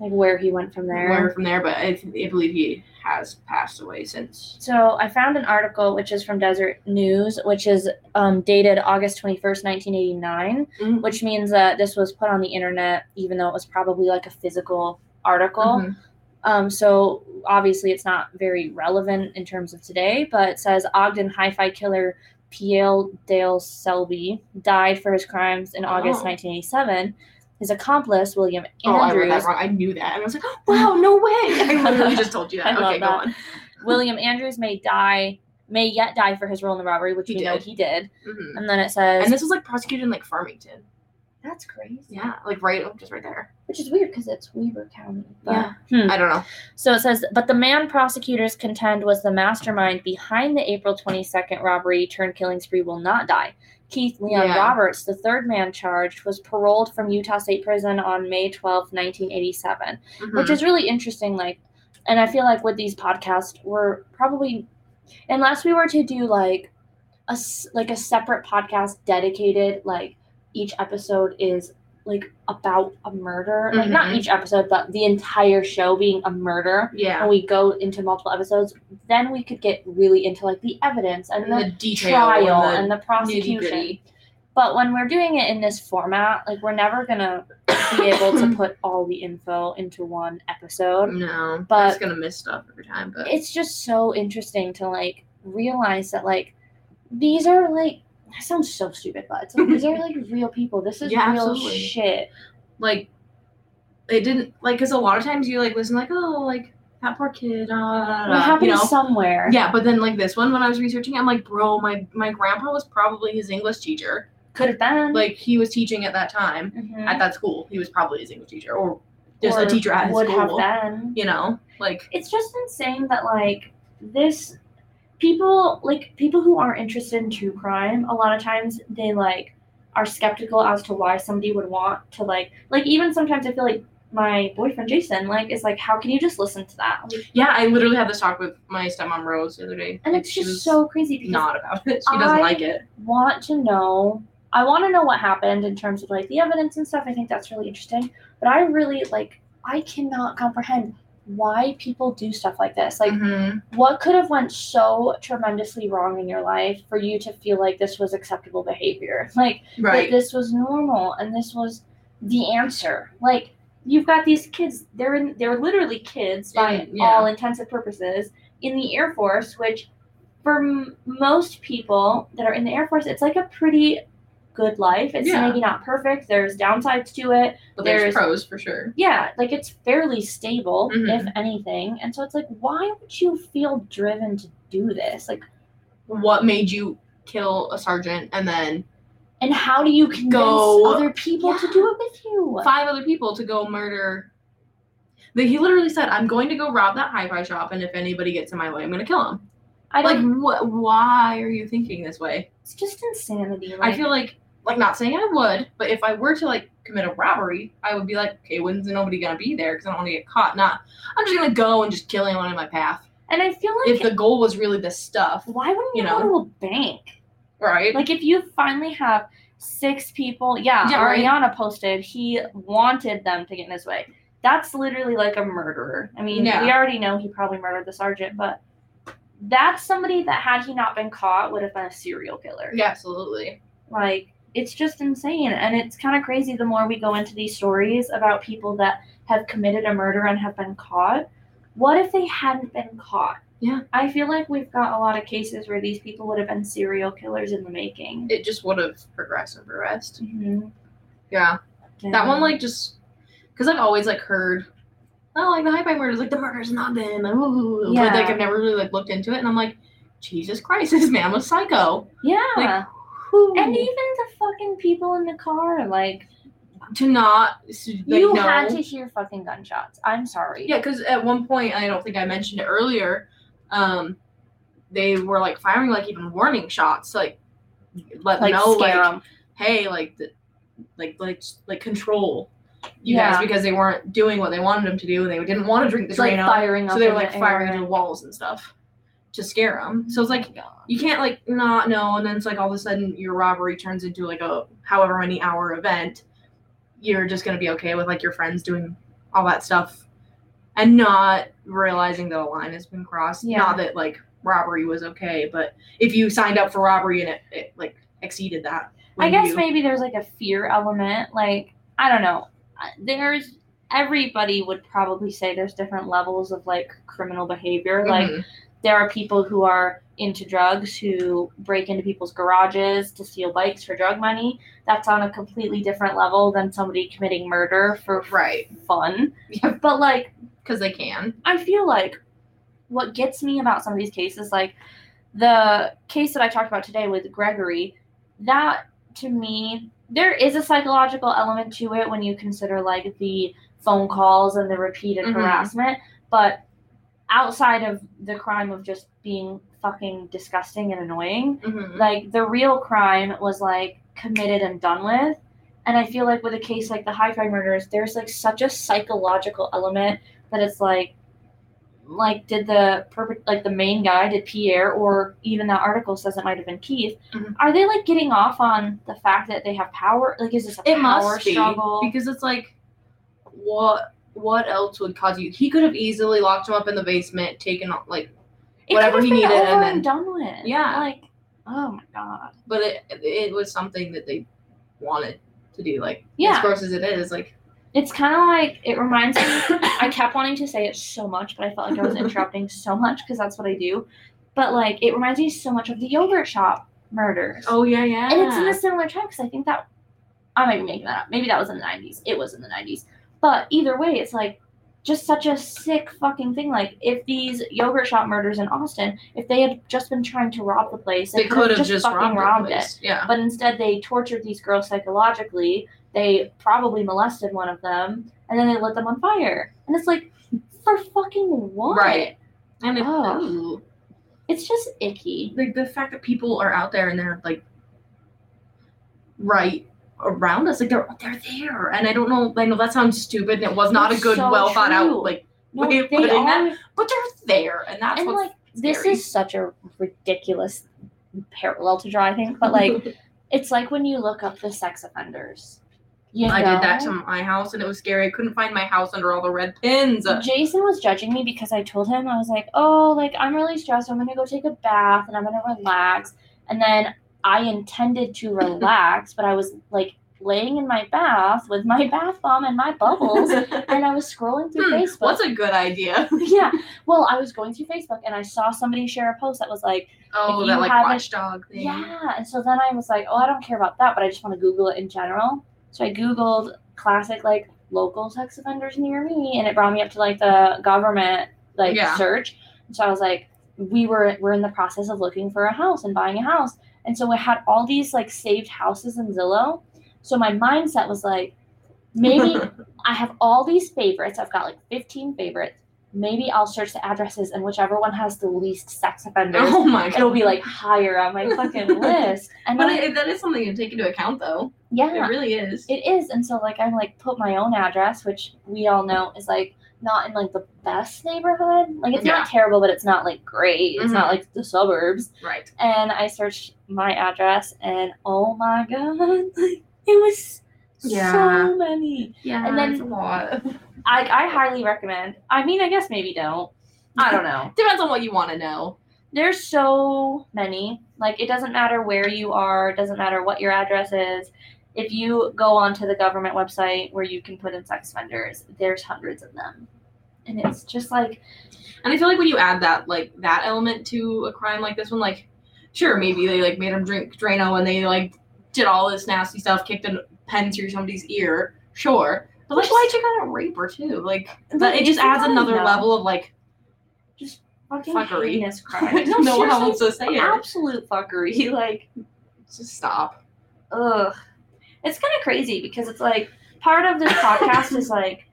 Like where he went from there. learned from there, but I, I believe he has passed away since. So I found an article which is from Deseret News, which is um, dated August twenty first, nineteen eighty nine, Mhm. which means that this was put on the internet, even though it was probably like a physical article. Mhm. Um, so obviously it's not very relevant in terms of today, but it says Ogden hi-fi killer P.L. Dale Selby died for his crimes in August Oh. 1987. His accomplice, William Andrews. Oh, I that wrong. I knew that, and I was like, "Wow, no way!" I literally just told you that. Okay, go that. on. William Andrews may die, may yet die for his role in the robbery, which He we know he did. Mhm. And then it says, And this was like prosecuted in like Farmington. that's crazy. Yeah, like right, just right there. Which is weird because it's Weber County. but- Yeah. Hmm. I don't know. So it says, but the man prosecutors contend was the mastermind behind the April 22nd robbery turned killing spree will not die. Keith Leon Yeah. Roberts, the third man charged, was paroled from Utah State Prison on May 12, 1987, which Mhm. is really interesting. Like, and I feel like with these podcasts, we're probably, unless we were to do like a like a separate podcast dedicated, like each episode is like about a murder, like not Mhm. each episode, but the entire show being a murder yeah, and we go into multiple episodes, then we could get really into like the evidence and, and the, the detail trial and and the, the prosecution. But when we're doing it in this format, like we're never gonna be able to put all the info into one episode. No, But- I'm gonna miss stuff every time. But It's just so interesting to like realize that like these are like that sounds so stupid, but it's like, these are like real people. This is Yeah, real absolutely. shit. like, it didn't like because a lot of times you like listen like oh like that poor kid. Uh, It happened you know. somewhere. Yeah, but then like this one, when I was researching, I'm like, bro, my my grandpa was probably his English teacher. Could have been. Like he was teaching at that time Mhm. at that school. He was probably his English teacher, or just Or a teacher at his would school. have been. You know, like It's just insane that like this people like people who aren't interested in true crime a lot of times they like are skeptical as to why somebody would want to like like even sometimes I feel like my boyfriend Jason like is like how can you just listen to that Like, yeah, I literally had this talk with my stepmom Rose the other day, and Like, it's just so crazy because not about it. She doesn't I- like it. want to know I want to know what happened in terms of like the evidence and stuff. I think that's really interesting. But I really like I cannot comprehend why people do stuff like this. Like Mhm. what could have went so tremendously wrong in your life for you to feel like this was acceptable behavior? Like right. that this was normal and this was the answer. Like you've got these kids, they're in they're literally kids by In- yeah. all intensive purposes in the Air Force, which for m- most people that are in the Air Force, it's like a pretty good life. It's Yeah. maybe not perfect. There's downsides to it. but there's, there's- pros for sure. Yeah, like it's fairly stable, Mhm. if anything. And so it's like, why would you feel driven to do this? Like, What made you kill a sergeant and then and how do you convince Go- other people to do it with you? five other people to go murder? That he literally said, "I'm going to go rob that hi-fi shop, and if anybody gets in my way, I'm going to kill him." I Like, don't. Why are you thinking this way? It's just insanity. I feel like, like not saying I would, but if I were to like commit a robbery, I would be like, okay, when's nobody gonna be there? Because I don't want to get caught. Not, I'm just gonna go and just kill anyone in my path. and I feel like If the goal was really this stuff, why wouldn't you, you go to a bank? right? Like, if you finally have six people, yeah, Yeah, right. Ariana posted he wanted them to get in his way. That's literally like a murderer. I mean, Yeah. we already know he probably murdered the sergeant, but that's somebody that had he not been caught would have been a serial killer. yeah, absolutely. Like it's just insane and it's kind of crazy the more we go into these stories about people that have committed a murder and have been caught. What if they hadn't been caught? Yeah. I feel like we've got a lot of cases where these people would have been serial killers in the making. It just would have progressed and progressed. Mhm. Yeah, that one like just because I've always like heard. Oh, like the hi-fi murders, like the murder's not been, ooh, but like I've never really like looked into it, and I'm like, Jesus Christ, this man was psycho. Yeah. Like, And even the fucking people in the car, like to not like, you know- had to hear fucking gunshots. I'm sorry. Yeah, because at one point, I don't think I mentioned it earlier, um, they were like firing like even warning shots, to, like let them Like know, like, 'em. hey, like, the, like, like, like control you Yeah. guys because they weren't doing what they wanted them to do. And they didn't want to drink the It's like Drano, firing up. so they were like the firing into walls and stuff to scare them. So it's like you can't like not know, and then it's like all of a sudden your robbery turns into like a however many hour event. You're just gonna be okay with like your friends doing all that stuff, and not realizing that a line has been crossed. Yeah. Not that like robbery was okay, but if you signed up for robbery and it, it like exceeded that. I guess you- maybe there's like a fear element. Like, I don't know. Uh, There's everybody would probably say there's different levels of like criminal behavior. Like, Mhm. There are people who are into drugs who break into people's garages to steal bikes for drug money. That's on a completely different level than somebody committing murder for right fun. Yeah. But like, because they can. I feel like what gets me about some of these cases, like the case that I talked about today with Gregory, that to me, there is a psychological element to it when you consider like the phone calls and the repeated Mhm. harassment. But outside of the crime of just being fucking disgusting and annoying, Mhm. like the real crime was like committed and done with and i feel like with a case like the hi-fi murders there's like such a psychological element that it's like like did the perp- like the main guy did pierre or even that article says it might have been keith Mhm. are they like getting off on the fact that they have power like is this a It power must be struggle because it's like, what what else would cause you? He could have easily locked him up in the basement, taken like, It whatever he needed, and then- done with Yeah. like oh my god but it it was something that they wanted to do. Like, Yeah. as gross as it is, like, It's kind of like it reminds me. I kept wanting to say it so much, but I felt like I was interrupting so much because that's what I do. But like, it reminds me so much of the yogurt shop murders. oh yeah, yeah, and it's in a similar time because I think that I might be making that up. Maybe that was in the '90s. It was in the '90s. But either way, it's like just such a sick fucking thing. Like if these yogurt shop murders in Austin, if they had just been trying to rob the place, They could have just, fucking robbed, robbed it. Yeah. But instead, they tortured these girls psychologically. They probably molested one of them, and then they lit them on fire. And it's like, for fucking what? Right. And it, ooh. It's just icky. like the fact that people are out there and they're like right around us, like they're they're there. And I don't know. I know that sounds stupid. And it was not a good, so well thought out like, No, way of putting that. but they're there, and that's And like, this is such a ridiculous parallel to draw, I think. But like, it's like when you look up the sex offenders. You I did that to my house, and it was scary. I couldn't find my house under all the red pins. Jason was judging me because I told him I was like, "Oh, like I'm really stressed. I'm gonna go take a bath and I'm gonna relax." And then I intended to relax, but I was like laying in my bath with my bath bomb and my bubbles, and I was scrolling through Hmm, Facebook. What's a good idea? yeah. Well, I was going through Facebook and I saw somebody share a post that was like, Oh, that like watchdog thing. yeah. And so then I was like, oh, I don't care about that, but I just want to Google it in general. So I Googled classic like local sex offenders near me, and it brought me up to like the government like Yeah. search. And so I was like, we were we're in the process of looking for a house and buying a house, and so I had all these like saved houses in Zillow. So my mindset was like, maybe I have all these favorites. I've got like 15 favorites. Maybe I'll search the addresses and whichever one has the least sex offenders, oh my god. it'll be like higher on my fucking list. And But then, that is something to take into account, though. yeah, It really is. it is. And so like I like put my own address, which we all know is like not in like the best neighborhood. Like it's Yeah. not terrible, but it's not like great. It's not Mhm. like the suburbs. right. And I searched my address, and oh my god, like, it was Yeah. so many. Yeah, And then- a lot. I I highly recommend. I mean, I guess maybe don't. I don't know. Depends on what you want to know. There's so many. Like it doesn't matter where you are, doesn't matter what your address is. If you go onto the government website where you can put in sex offenders, there's hundreds of them. And it's just like And I feel like when you add that like that element to a crime like this one, like sure maybe they like made him drink Drano and they like did all this nasty stuff, kicked a pen through somebody's ear, sure. But like, why'd you gotta rape her too? Like, that, it just adds another know. level of like just fucking fuckery. heinous crime. I don't know how else to say it. Absolute fuckery. Like Just stop. ugh. It's kind of crazy because it's like part of this podcast is like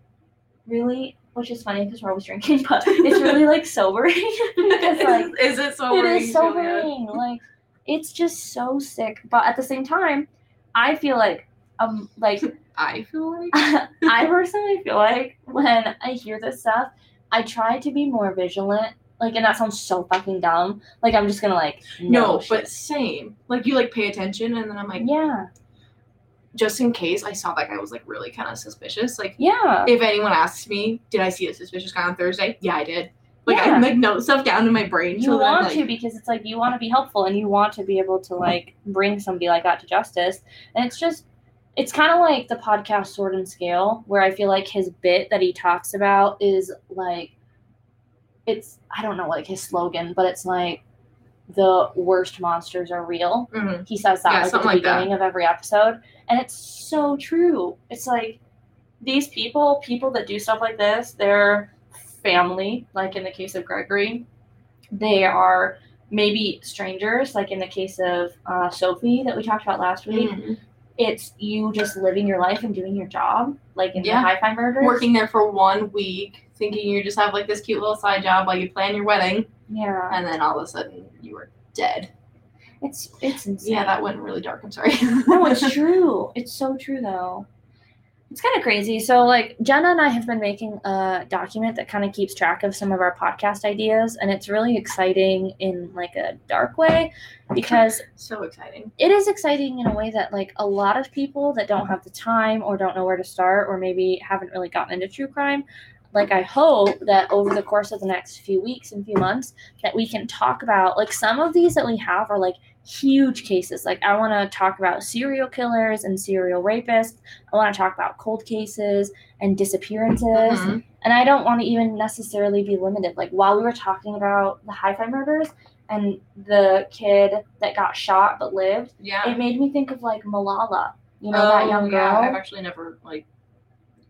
really, which is funny because we're always drinking, but it's really like sobering because like is it sobering? it is sobering. Like it's just so sick, but at the same time, I feel like um like I feel like I personally feel like when I hear this stuff, I try to be more vigilant. Like, and that sounds so fucking dumb. Like, I'm just gonna like no, shit. but same. Like you like pay attention, and then I'm like, yeah, just in case I saw that guy was like really kind of suspicious. Like yeah. if anyone asks me, did I see a suspicious guy on Thursday? Yeah, I did. Like I Yeah. like note stuff down in my brain. you so want like, to because it's like you want to be helpful and you want to be able to like bring somebody like that to justice and it's just it's kind of like the podcast sword and scale where i feel like his bit that he talks about is like it's i don't know like his slogan but it's like the worst monsters are real Mhm. he says that Yeah, like, at the like that. beginning of every episode and it's so true it's like these people people that do stuff like this they're family like in the case of gregory they are maybe strangers like in the case of uh, sophie that we talked about last week Mhm. it's you just living your life and doing your job like in Yeah. the hi-fi murders Working there for one week, thinking you just have like this cute little side job while you plan your wedding, yeah and then all of a sudden you were dead. it's it's insane Yeah, that went really dark. I'm sorry. no, it's true. It's so true though. It's kind of crazy. So like Jenna and I have been making a document that kind of keeps track of some of our podcast ideas and it's really exciting in like a dark way because so exciting. it is exciting in a way that like a lot of people that don't have the time or don't know where to start or maybe haven't really gotten into true crime like i hope that over the course of the next few weeks and few months that we can talk about like some of these that we have are like huge cases like i want to talk about serial killers and serial rapists i want to talk about cold cases and disappearances Mhm. and I don't want to even necessarily be limited. Like while we were talking about the hi-fi murders and the kid that got shot but lived, Yeah. it made me think of like Malala. You know that Oh, young yeah, girl. I've actually never like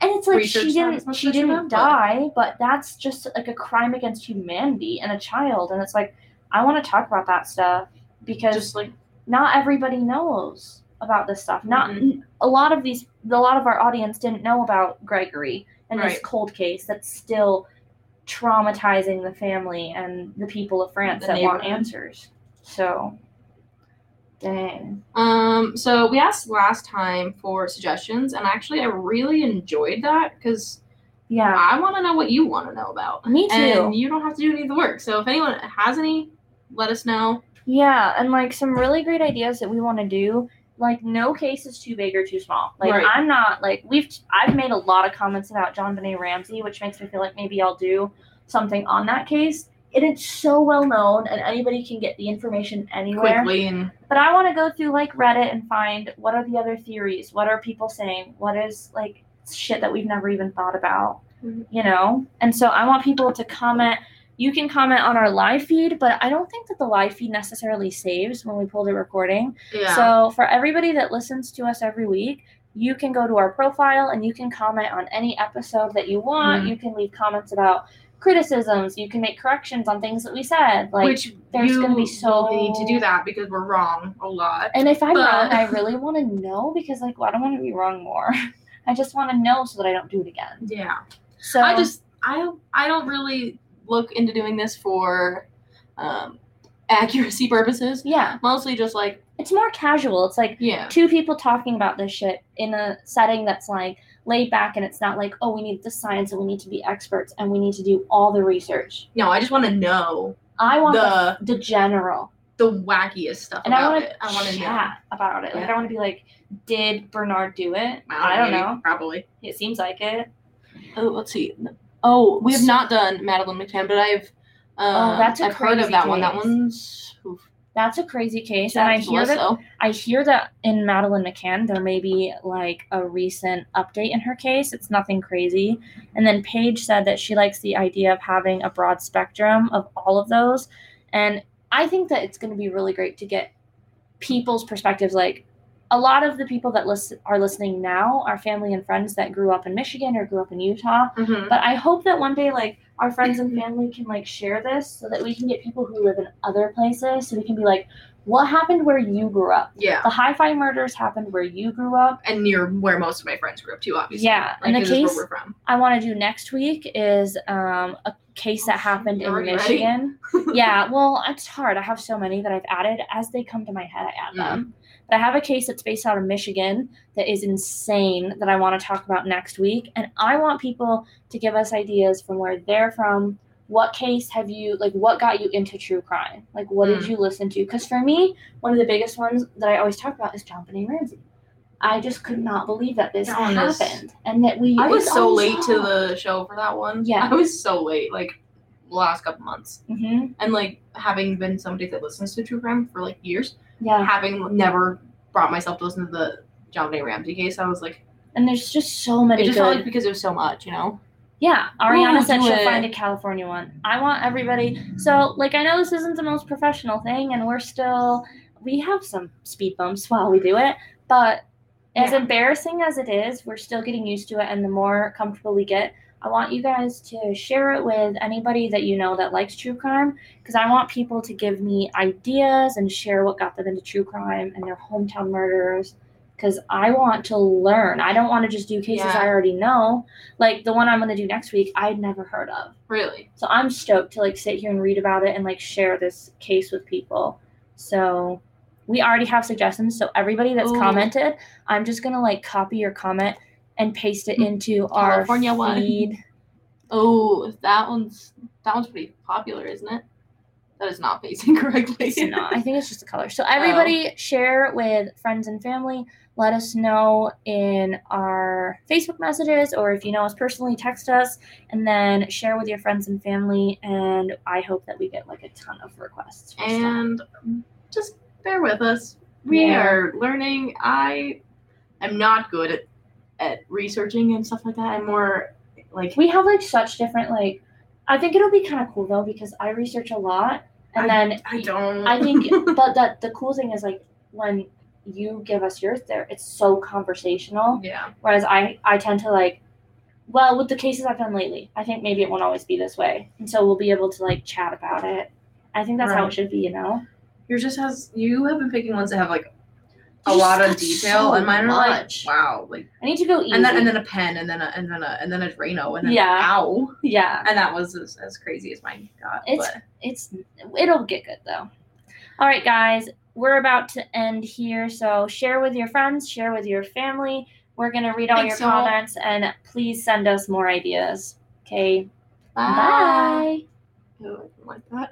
And it's like she didn't she as I should didn't have, but- die, but that's just like a crime against humanity and a child. And it's like I want to talk about that stuff because Just like not everybody knows about this stuff. Not Mhm. a lot of these a lot of our audience didn't know about Gregory and this cold case that's still traumatizing the family and the people of France The that want answers. So dang. Um, so we asked last time for suggestions, and actually, I really enjoyed that because Yeah. I want to know what you want to know about. Me too. And you don't have to do any of the work. So if anyone has any, let us know. Yeah, and like some really great ideas that we want to do. Like no case is too big or too small. Like Right. I'm not like we've I've made a lot of comments about JonBenét Ramsey, which makes me feel like maybe I'll do something on that case. It is so well known and anybody can get the information anywhere. Quickly and But I want to go through like Reddit and find what are the other theories? What are people saying? What is like shit that we've never even thought about? Mhm. You know? And so I want people to comment. You can comment on our live feed, but I don't think that the live feed necessarily saves when we pull the recording. yeah. So for everybody that listens to us every week, you can go to our profile and you can comment on any episode that you want. Mhm. You can leave comments about criticisms. You can make corrections on things that we said. Like Which there's gonna be will need to do that because we're wrong a lot. and if I'm But- wrong, I really want to know because like well, I don't want to be wrong more. I just want to know so that I don't do it again. Yeah. So I just I don't I don't really look into doing this for um accuracy purposes. yeah, Mostly just like it's more casual. It's like yeah. two people talking about this shit in a setting that's like laid back and it's not like oh we need the science and we need to be experts and we need to do all the research. No, I just want to know I want the, the the general the wackiest stuff and I about want it. I want to to know. about it. Like I Yeah. don't want to be like did Bernard do it? I don't maybe, know. Probably. It seems like it. Oh, let's see. Oh, we have not done Madeleine McCann, but I've uh, Oh, that's a I've heard of crazy that one. That one's oof, That's a crazy case, and I hear that. I hear that in Madeleine McCann, there may be like a recent update in her case. It's nothing crazy. And then Paige said that she likes the idea of having a broad spectrum of all of those. And I think that it's going to be really great to get people's perspectives. Like a lot of the people that listen, are listening now are family and friends that grew up in Michigan or grew up in Utah. Mhm. But I hope that one day, like, our friends and family can, like, share this so that we can get people who live in other places so we can be like, what happened where you grew up? Yeah, The hi fi murders happened where you grew up. and near where most of my friends grew up too, obviously. Yeah, like, and the case- where we're from. I want to do next week is um, a case that happened in? Michigan. yeah, well, it's hard. I have so many that I've added. As they come to my head, I add them. But I have a case that's based out of Michigan that is insane that I want to talk about next week. And I want people to give us ideas from where they're from. What case have you, like, what got you into true crime? Like, what did Mm. you listen to? Because for me, one of the biggest ones that I always talk about is JonBenét Ramsey. I just could not believe that this That one is- happened and that we. I was so late to the show for that one. Yeah. I was so late, like the last couple months, Mhm. and like having been somebody that listens to true crime for like years, Yeah, having never brought myself to listen to the JonBenét Ramsey case, I was like, and there's just so many it just good. felt like because it was so much, you know. yeah, Ariana Ooh, said she'll it. find a California one. I want everybody. So, like, I know this isn't the most professional thing, and we're still we have some speed bumps while we do it, but as Yeah. embarrassing as it is, we're still getting used to it, and the more comfortable we get. I want you guys to share it with anybody that you know that likes true crime because I want people to give me ideas and share what got them into true crime and their hometown murders because I want to learn. I don't want to just do cases Yeah. I already know. Like the one I'm going to do next week, I'd never heard of. Really. So I'm stoked to like sit here and read about it and like share this case with people. So we already have suggestions. So everybody that's Ooh. commented, I'm just going to like copy your comment and paste it mm. into our California one. feed. Oh, that one's that one's pretty popular, isn't it? That is not facing correctly. It's not. I think it's just a color. So oh. everybody share with friends and family. Let us know in our Facebook messages, or if you know us personally, text us, and then share with your friends and family. And I hope that we get like a ton of requests. for stuff. and just bear with us. We Yeah. are learning. I am not good at at researching and stuff like that. I'm more like we have like such different like. I think it'll be kind of cool though because I research a lot, and then I don't. I think, but that the cool thing is like when you give us yours, there it's so conversational. yeah. Whereas I I tend to like well, with the cases I've done lately, I think maybe it won't always be this way, and so we'll be able to like chat about it. I think that's how it should be, you know. Yours just has you have been picking ones that have like a lot of detail, so and mine are much. like wow, like I need to go easy. and then and then a pen, and then a and then a and then a Drano, and then Yeah. ow, yeah, and that was as, as crazy as mine got. It's- but it's it'll get good though. All right, guys, we're about to end here, so share with your friends, share with your family. We're gonna read all Thanks, your y'all. comments, and please send us more ideas. Okay, bye. bye. Oh, I don't like that.